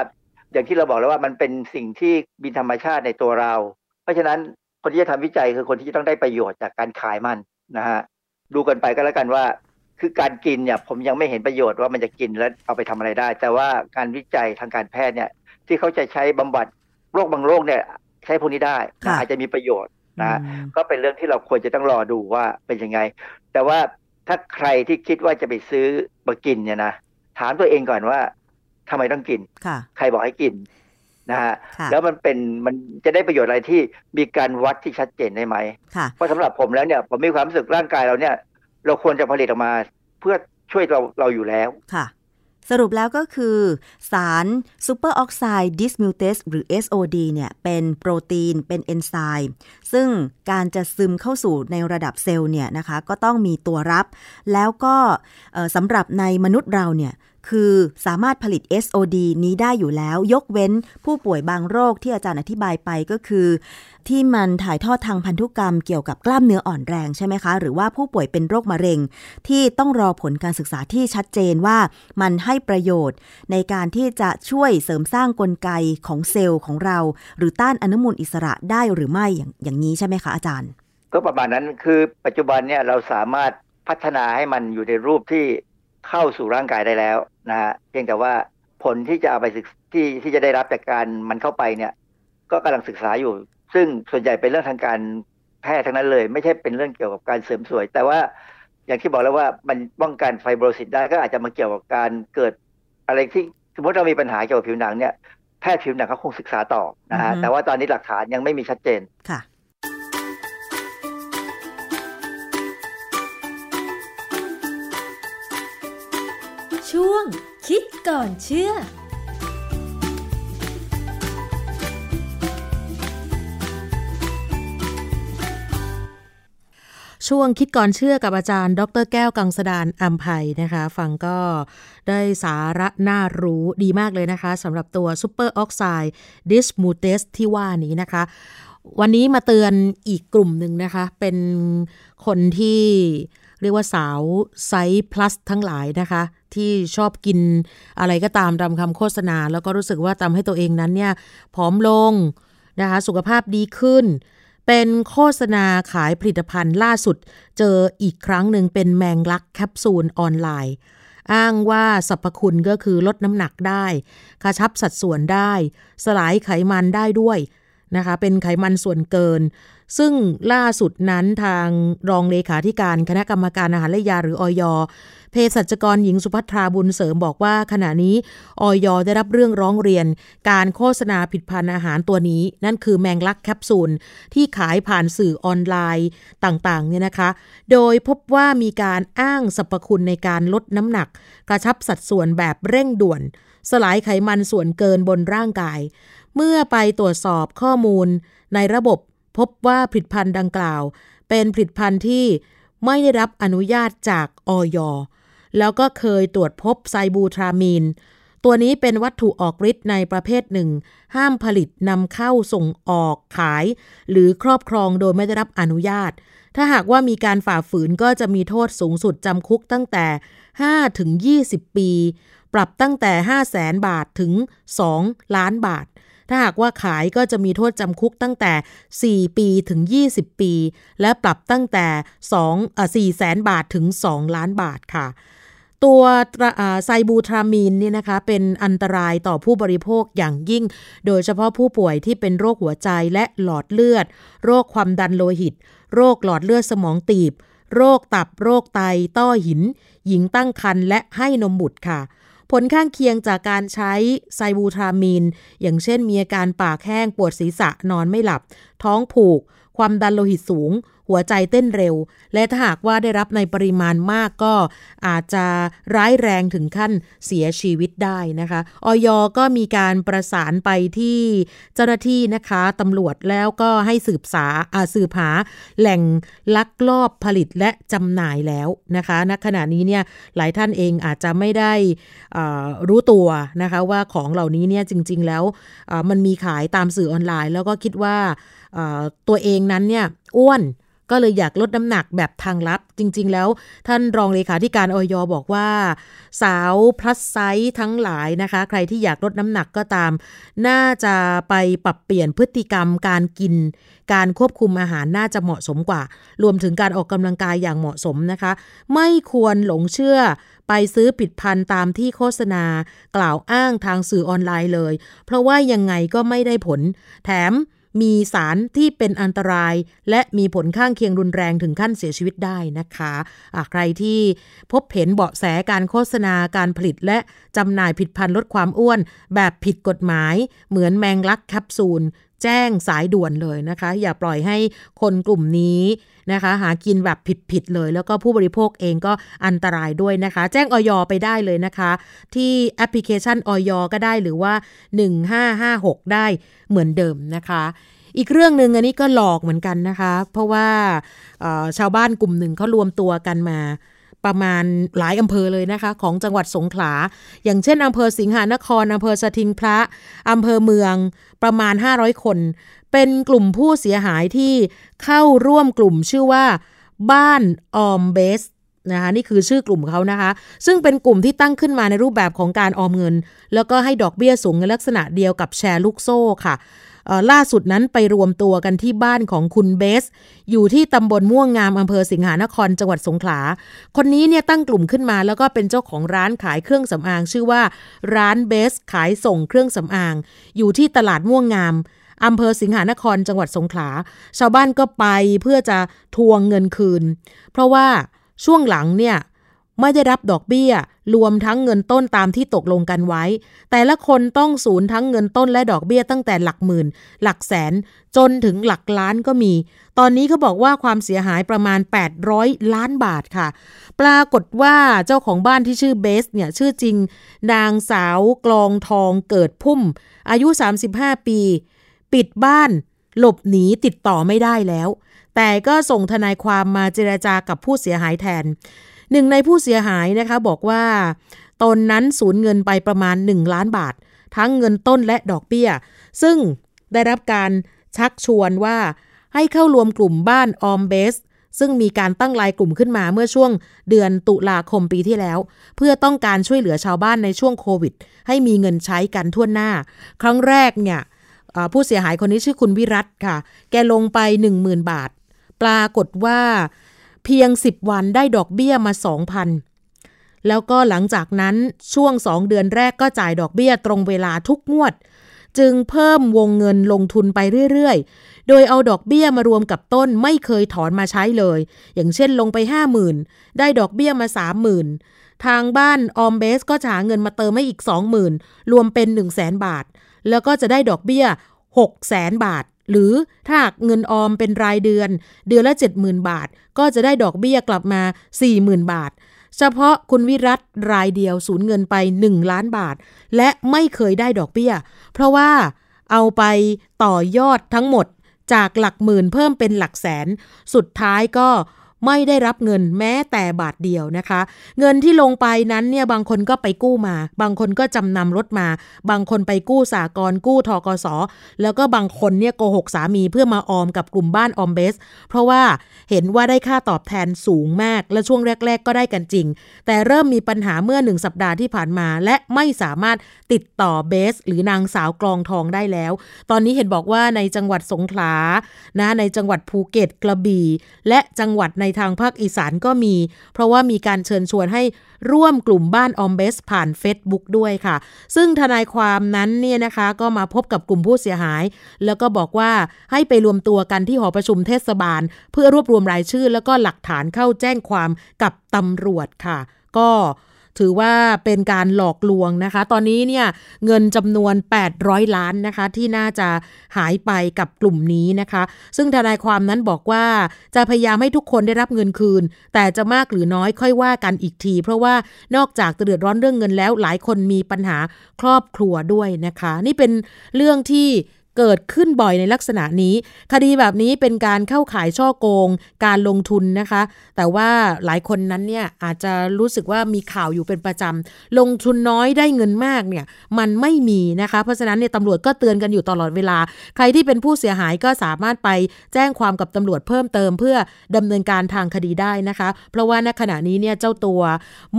อย่างที่เราบอกแล้วว่ามันเป็นสิ่งที่มีธรรมชาติในตัวเรา เพราะฉะนั้น คนที่จะทำวิจัยคือคนที่จะต้องได้ประโยชน์จากการขายมันนะฮะดูกันไปก็แล้วกันว่า คือการกินเนี่ยผมยังไม่เห็นประโยชน์ว่ามันจะกินแล้วเอาไปทำอะไรได้ แต่ว่าการวิจัยทางการแพทย์เนี่ย ที่เขาจะใช้บำบัดโรคบางโรคเนี่ย ใช้พวกนี้ได้อาจจะมีประโยชน์นะก็เป็นเรื่องที่เราควรจะต้องรอดูว่าเป็นยังไง แต่ว่าถ้าใครที่คิดว่าจะไปซื้อมากินเนี่ยนะถามตัวเองก่อนว่าทำไมต้องกินใครบอกให้กิน นะฮะแล้วมันเป็นมันจะได้ประโยชน์อะไรที่มีการวัดที่ชัดเจนได้ไหมเพราะสำหรับผมแล้วเนี่ยผมมีความรู้สึกร่างกายเราเนี่ย เราควรจะผลิตออกมา เพื่อช่วยเราเราอยู่แล้วค่ะ สรุปแล้วก็คือ สาร superoxide dismutase หรือ SOD เนี่ย เป็นโปรตีนเป็นเอนไซม์ซึ่งการจะซึมเข้าสู่ในระดับเซลล์เนี่ยนะคะ ก็ต้องมีตัวรับ แล้วก็สำหรับในมนุษย์เราเนี่ย คือสามารถผลิต SOD นี้ได้อยู่แล้ว ยกเว้นผู้ป่วยบางโรคที่อาจารย์อธิบายไปก็คือ ที่มันถ่ายทอดทางพันธุกรรมเกี่ยวกับกล้ามเนื้ออ่อนแรงใช่ไหมคะ หรือว่าผู้ป่วยเป็นโรคมะเร็ง ที่ต้องรอผลการศึกษาที่ชัดเจนว่ามันให้ประโยชน์ ในการที่จะช่วยเสริมสร้างกลไกของเซลล์ของเรา หรือต้านอนุมูลอิสระได้หรือไม่อย่างอย่างนี้ใช่ไหมคะอาจารย์ ก็ประมาณนั้นคือปัจจุบันเนี่ยเราสามารถพัฒนาให้มันอยู่ในรูปที่ เข้าสู่ร่างกายได้แล้วนะฮะเพียงแต่ว่าผลที่จะเอาไปศึกที่ที่จะได้รับจากการมันเข้าไปเนี่ย ก็กำลังศึกษาอยู่ ซึ่งส่วนใหญ่เป็นเรื่องทางการแพทย์ทั้งนั้นเลย ไม่ใช่เป็นเรื่องเกี่ยวกับการเสริมสวย แต่ว่าอย่างที่บอกแล้วว่ามันป้องกันไฟโบรซิสได้ก็อาจจะมาเกี่ยวกับการเกิดอะไรที่สมมติเรามีปัญหาเกี่ยวกับผิวหนังเนี่ยแพทย์ผิวหนังเขาคงศึกษาต่อนะฮะแต่ว่าตอนนี้หลักฐานยังไม่มีชัดเจน ง คิดก่อนเชื่อช่วงคิดก่อนเชื่อกับอาจารย์ ดรแก้วกังสดานอัมภัยนะคะ ฟังก็ได้สาระน่ารู้ดีมากเลยนะคะสำหรับตัว superoxide dismutase ที่ว่านี้นะคะ วันนี้มาเตือนอีกกลุ่มหนึ่งนะคะ เป็นคนที่เรียกว่าสาวไซส์ plus ทั้งหลายนะคะ ที่ชอบกินอะไรก็ตามตามคำโฆษณา แล้วก็รู้สึกว่าทำให้ตัวเองนั้นเนี่ยผอมลงนะคะสุขภาพดีขึ้น เป็นโฆษณาขายผลิตภัณฑ์ล่าสุด เจออีกครั้งหนึ่งเป็นแมงลักแคปซูลออนไลน์ อ้างว่าสรรพคุณก็คือลดน้ำหนักได้กระชับสัดส่วนได้ สลายไขมันได้ด้วย นะคะเป็นไขมันส่วนเกิน ซึ่งล่าสุดนั้นทางรองเลขาธิการคณะกรรมการอาหารและยาหรือออยเภสัชกรหญิงสุภัทราบุญเสริมบอกว่า ขณะนี้ออยได้รับเรื่องร้องเรียน การโฆษณาผิดพันอาหารตัวนี้ นั่นคือแมงลักแคปซูล ที่ขายผ่านสื่อออนไลน์ต่างๆเนี่ยนะคะ โดยพบว่ามีการอ้างสรรพคุณในการลดน้ำหนัก กระชับสัดส่วนแบบเร่งด่วน สลายไขมันส่วนเกินบนร่างกาย เมื่อไปตรวจสอบข้อมูลในระบบพบว่าผลิตภัณฑ์ดังกล่าว เป็นผลิตภัณฑ์ที่ไม่ได้รับอนุญาตจากออยแล้วก็เคยตรวจพบไซบูทรามีน ตัวนี้เป็นวัตถุออกฤทธิ์ในประเภทหนึ่ง ห้ามผลิตนำเข้าส่งออกขาย หรือครอบครองโดยไม่ได้รับอนุญาต ถ้าหากว่ามีการฝ่าฝืนก็จะมีโทษสูงสุดจำคุกตั้งแต่ 5 ถึง 20 ปี ปรับตั้งแต่ 5 0 0แสนบาทถึง 2 ล้านบาท ถ้าหากว่าขายก็จะมีโทษจำคุกตั้งแต่ 4 ปีถึง 20 ปี และปรับตั้งแต่2อ่า4แสนบาทถึง 2 ล้านบาทค่ะตัวไซบูทรามีนนี่นะคะเป็นอันตรายต่อผู้บริโภคอย่างยิ่ง โดยเฉพาะผู้ป่วยที่เป็นโรคหัวใจและหลอดเลือด โรคความดันโลหิต โรคหลอดเลือดสมองตีบ โรคตับโรคไตต้อหิน หญิงตั้งครรภ์และให้นมบุตรค่ะ ผลข้างเคียงจากการใช้ไซบูทรามีน อย่างเช่นมีอาการปากแห้งปวดศีรษะนอนไม่หลับ ท้องผูก ความดันโลหิตสูง หัวใจเต้นเร็ว และถ้าหากว่าได้รับในปริมาณมากก็อาจจะร้ายแรงถึงขั้นเสียชีวิตได้นะคะออยก็มีการประสานไปที่เจ้าหน้าที่นะคะตำรวจแล้วก็ให้สืบสาาสืบหาแหล่งลักลอบผลิตและจำหน่ายแล้วนะคะณขณะนี้เนี่ยหลายท่านเองอาจจะไม่ได้รู้ตัวนะคะว่าของเหล่านี้เนี่ยจริง ๆ แล้วมันมีขายตามสื่อออนไลน์ แล้วก็คิดว่าตัวเองนั้นเนี่ยอ้วน ก็เลยอยากลดน้ำหนักแบบทางลับจริง ๆ แล้ว ท่านรองเลขาธิการออยบอกว่า สาวพลัสไซส์ทั้งหลายนะคะ ใครที่อยากลดน้ำหนักก็ตาม น่าจะไปปรับเปลี่ยนพฤติกรรมการกิน การควบคุมอาหารน่าจะเหมาะสมกว่า รวมถึงการออกกำลังกายอย่างเหมาะสมนะคะ ไม่ควรหลงเชื่อไปซื้อปิดพันตามที่โฆษณา กล่าวอ้างทางสื่อออนไลน์เลย เพราะว่ายังไงก็ไม่ได้ผล แถม มีสารที่เป็นอันตราย และมีผลข้างเคียงรุนแรงถึงขั้นเสียชีวิตได้นะคะะใครที่พบเห็นเบาะแสการโฆษณาการผลิต และจำหน่ายผิดพันลดความอ้วน แบบผิดกฎหมาย เหมือนแมงลักแคปซูล แจ้งสายด่วนเลยนะคะ อย่าปล่อยให้คนกลุ่มนี้นะคะ หากินแบบผิดๆเลย แล้วก็ผู้บริโภคเองก็อันตรายด้วยนะคะ แจ้งออยไปได้เลยนะคะ ที่แอปพลิเคชันออยก็ได้หรือว่า 1556 ได้เหมือนเดิมนะคะอีกเรื่องหนึ่งอันนี้ก็หลอกเหมือนกันนะคะ เพราะว่าชาวบ้านกลุ่มหนึ่งเขารวมตัวกันมา ประมาณหลายอำเภอเลยนะคะ ของจังหวัดสงขลา อย่างเช่นอำเภอสิงหานครอำเภอสถิงพระอำเภอเมืองประมาณ 500 คน เป็นกลุ่มผู้เสียหายที่เข้าร่วมกลุ่มชื่อว่า บ้านออมเบสนะคะนี่คือชื่อกลุ่มเขานะคะ ซึ่งเป็นกลุ่มที่ตั้งขึ้นมาในรูปแบบของการออมเงิน แล้วก็ให้ดอกเบี้ยสูงในลักษณะเดียวกับแชร์ลูกโซ่ค่ะ ล่าสุดนั้นไปรวมตัวกันที่บ้านของคุณเบส อยู่ที่ตำบลม่วงงามอำเภอสิงหานครจังหวัดสงขลา คนนี้เนี่ยตั้งกลุ่มขึ้นมาแล้วก็เป็นเจ้าของร้านขายเครื่องสำอาง ชื่อว่าร้านเบสขายส่งเครื่องสำอาง อยู่ที่ตลาดม่วงงามอำเภอสิงหานครจังหวัดสงขลา ชาวบ้านก็ไปเพื่อจะทวงเงินคืน เพราะว่าช่วงหลังเนี่ย ไม่ได้รับดอกเบี้ย รวมทั้งเงินต้นตามที่ตกลงกันไว้ แต่ละคนต้องสูญทั้งเงินต้นและดอกเบี้ยตั้งแต่หลักหมื่น หลักแสน จนถึงหลักล้านก็มี ตอนนี้เขาบอกว่าความเสียหายประมาณ 800 ล้านบาทค่ะ ปรากฏว่าเจ้าของบ้านที่ชื่อเบสเนี่ยชื่อจริง นางสาวกลองทองเกิดพุ่ม อายุ 35 ปี ปิดบ้าน หลบหนีติดต่อไม่ได้แล้ว แต่ก็ส่งทนายความมาเจราจากับผู้เสียหายแทน หนึ่งในผู้เสียหายนะคะบอกว่า ตนนั้นสูญเงินไปประมาณ 1 ล้านบาท ทั้งเงินต้นและดอกเบี้ย ซึ่งได้รับการชักชวนว่าให้เข้ารวมกลุ่มบ้านออมเบสซึ่งมีการตั้งรายกลุ่มขึ้นมาเมื่อช่วงเดือนตุลาคมปีที่แล้ว เพื่อต้องการช่วยเหลือชาวบ้านในช่วงโควิด ให้มีเงินใช้กันทั่วหน้า ครั้งแรกเนี่ยผู้เสียหายคนนี้ชื่อคุณวิรัตค่ะ แกลงไป 10,000 บาท ปรากฏว่า เพียง 10 วันได้ดอกเบี้ยมา 2,000 แล้วก็หลังจากนั้นช่วง 2 เดือนแรกก็จ่ายดอกเบี้ยตรงเวลาทุกงวด จึงเพิ่มวงเงินลงทุนไปเรื่อยๆ โดยเอาดอกเบี้ยมารวมกับต้นไม่เคยถอนมาใช้เลย อย่างเช่นลงไป 50,000 ได้ดอกเบี้ยมา 30,000 ทางบ้านออมเบสก็จะหาเงินมาเติมให้อีก 20,000 รวมเป็น 1 0 0 0 0 0 บาท แล้วก็จะได้ดอกเบี้ย 6 0 0 0 0 0 บาท หรือถ้าเงินออมเป็นรายเดือน เดือนละ 70,000 บาท ก็จะได้ดอกเบี้ยกลับมา 40,000 บาท เฉพาะคุณวิรัตรายเดียวสูญเงินไป 1 ล้านบาท และไม่เคยได้ดอกเบี้ย เพราะว่าเอาไปต่อยอดทั้งหมดจากหลักหมื่นเพิ่มเป็นหลักแสน สุดท้ายก็ ไม่ได้รับเงินแม้แต่บาทเดียวนะคะ เงินที่ลงไปนั้นเนี่ยบางคนก็ไปกู้มา บางคนก็จำนำรถมา บางคนไปกู้สากลกู้ทกสแล้วก็บางคนเนี่ยโกหกสามีเพื่อมาออมกับกลุ่มบ้านออมเบส เพราะว่าเห็นว่าได้ค่าตอบแทนสูงมาก และช่วงแรก ๆ ก็ได้กันจริง แต่เริ่มมีปัญหาเมื่อหนึ่งสัปดาห์ที่ผ่านมา และไม่สามารถติดต่อเบส หรือนางสาวกลองทองได้แล้ว ตอนนี้เห็นบอกว่าในจังหวัดสงขลานะในจังหวัดภูเก็ตกระบี่และจังหวัดในทางภาคอีสานก็มี เพราะว่ามีการเชิญชวนให้ร่วมกลุ่มบ้านออมเบสผ่าน Facebook ด้วยค่ะ ซึ่งทนายความนั้นเนี่ยนะคะก็มาพบกับกลุ่มผู้เสียหาย แล้วก็บอกว่าให้ไปรวมตัวกันที่หอประชุมเทศบาล เพื่อรวบรวมรายชื่อ แล้วก็หลักฐานเข้าแจ้งความกับตำรวจค่ะ ก็ ถือว่าเป็นการหลอกลวงนะคะ ตอนนี้เนี่ยเงินจำนวน 800 ล้านนะคะที่น่าจะหายไปกับกลุ่มนี้นะคะ ซึ่งทนายความนั้นบอกว่าจะพยายามให้ทุกคนได้รับเงินคืน แต่จะมากหรือน้อยค่อยว่ากันอีกที เพราะว่านอกจากจะเดือดร้อนเรื่องเงินแล้วหลายคนมีปัญหาครอบครัวด้วยนะคะ นี่เป็นเรื่องที่ เกิดขึ้นบ่อยในลักษณะนี้ คดีแบบนี้เป็นการเข้าขายช่อโกง การลงทุนนะคะ แต่ว่าหลายคนนั้นเนี่ยอาจจะรู้สึกว่ามีข่าวอยู่เป็นประจำลงทุนน้อยได้เงินมากเนี่ยมันไม่มีนะคะ เพราะฉะนั้นเนี่ยตำรวจก็เตือนกันอยู่ตลอดเวลา ใครที่เป็นผู้เสียหายก็สามารถไปแจ้งความกับตำรวจเพิ่มเติม เพื่อดำเนินการทางคดีได้นะคะ เพราะว่าณขณะนี้เนี่ยเจ้าตัว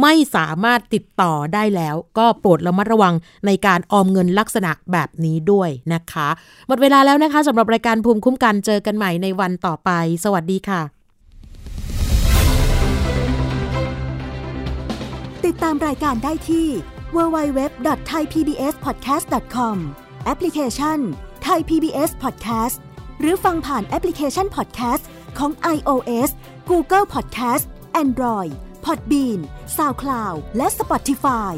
ไม่สามารถติดต่อได้แล้ว ก็โปรดระมัดระวังในการออมเงินลักษณะแบบนี้ด้วยนะคะหมดเวลาแล้วนะคะสำหรับรายการภูมิคุ้มกันเจอกันใหม่ในวันต่อไป สวัสดีค่ะ ติดตามรายการได้ที่ www.thaipbspodcast.com แอปพลิเคชัน Thai PBS Podcast หรือฟังผ่านแอปพลิเคชัน Podcast ของ iOS Google Podcast Android Podbean SoundCloud และ Spotify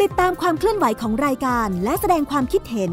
ติดตามความเคลื่อนไหวของรายการและแสดงความคิดเห็น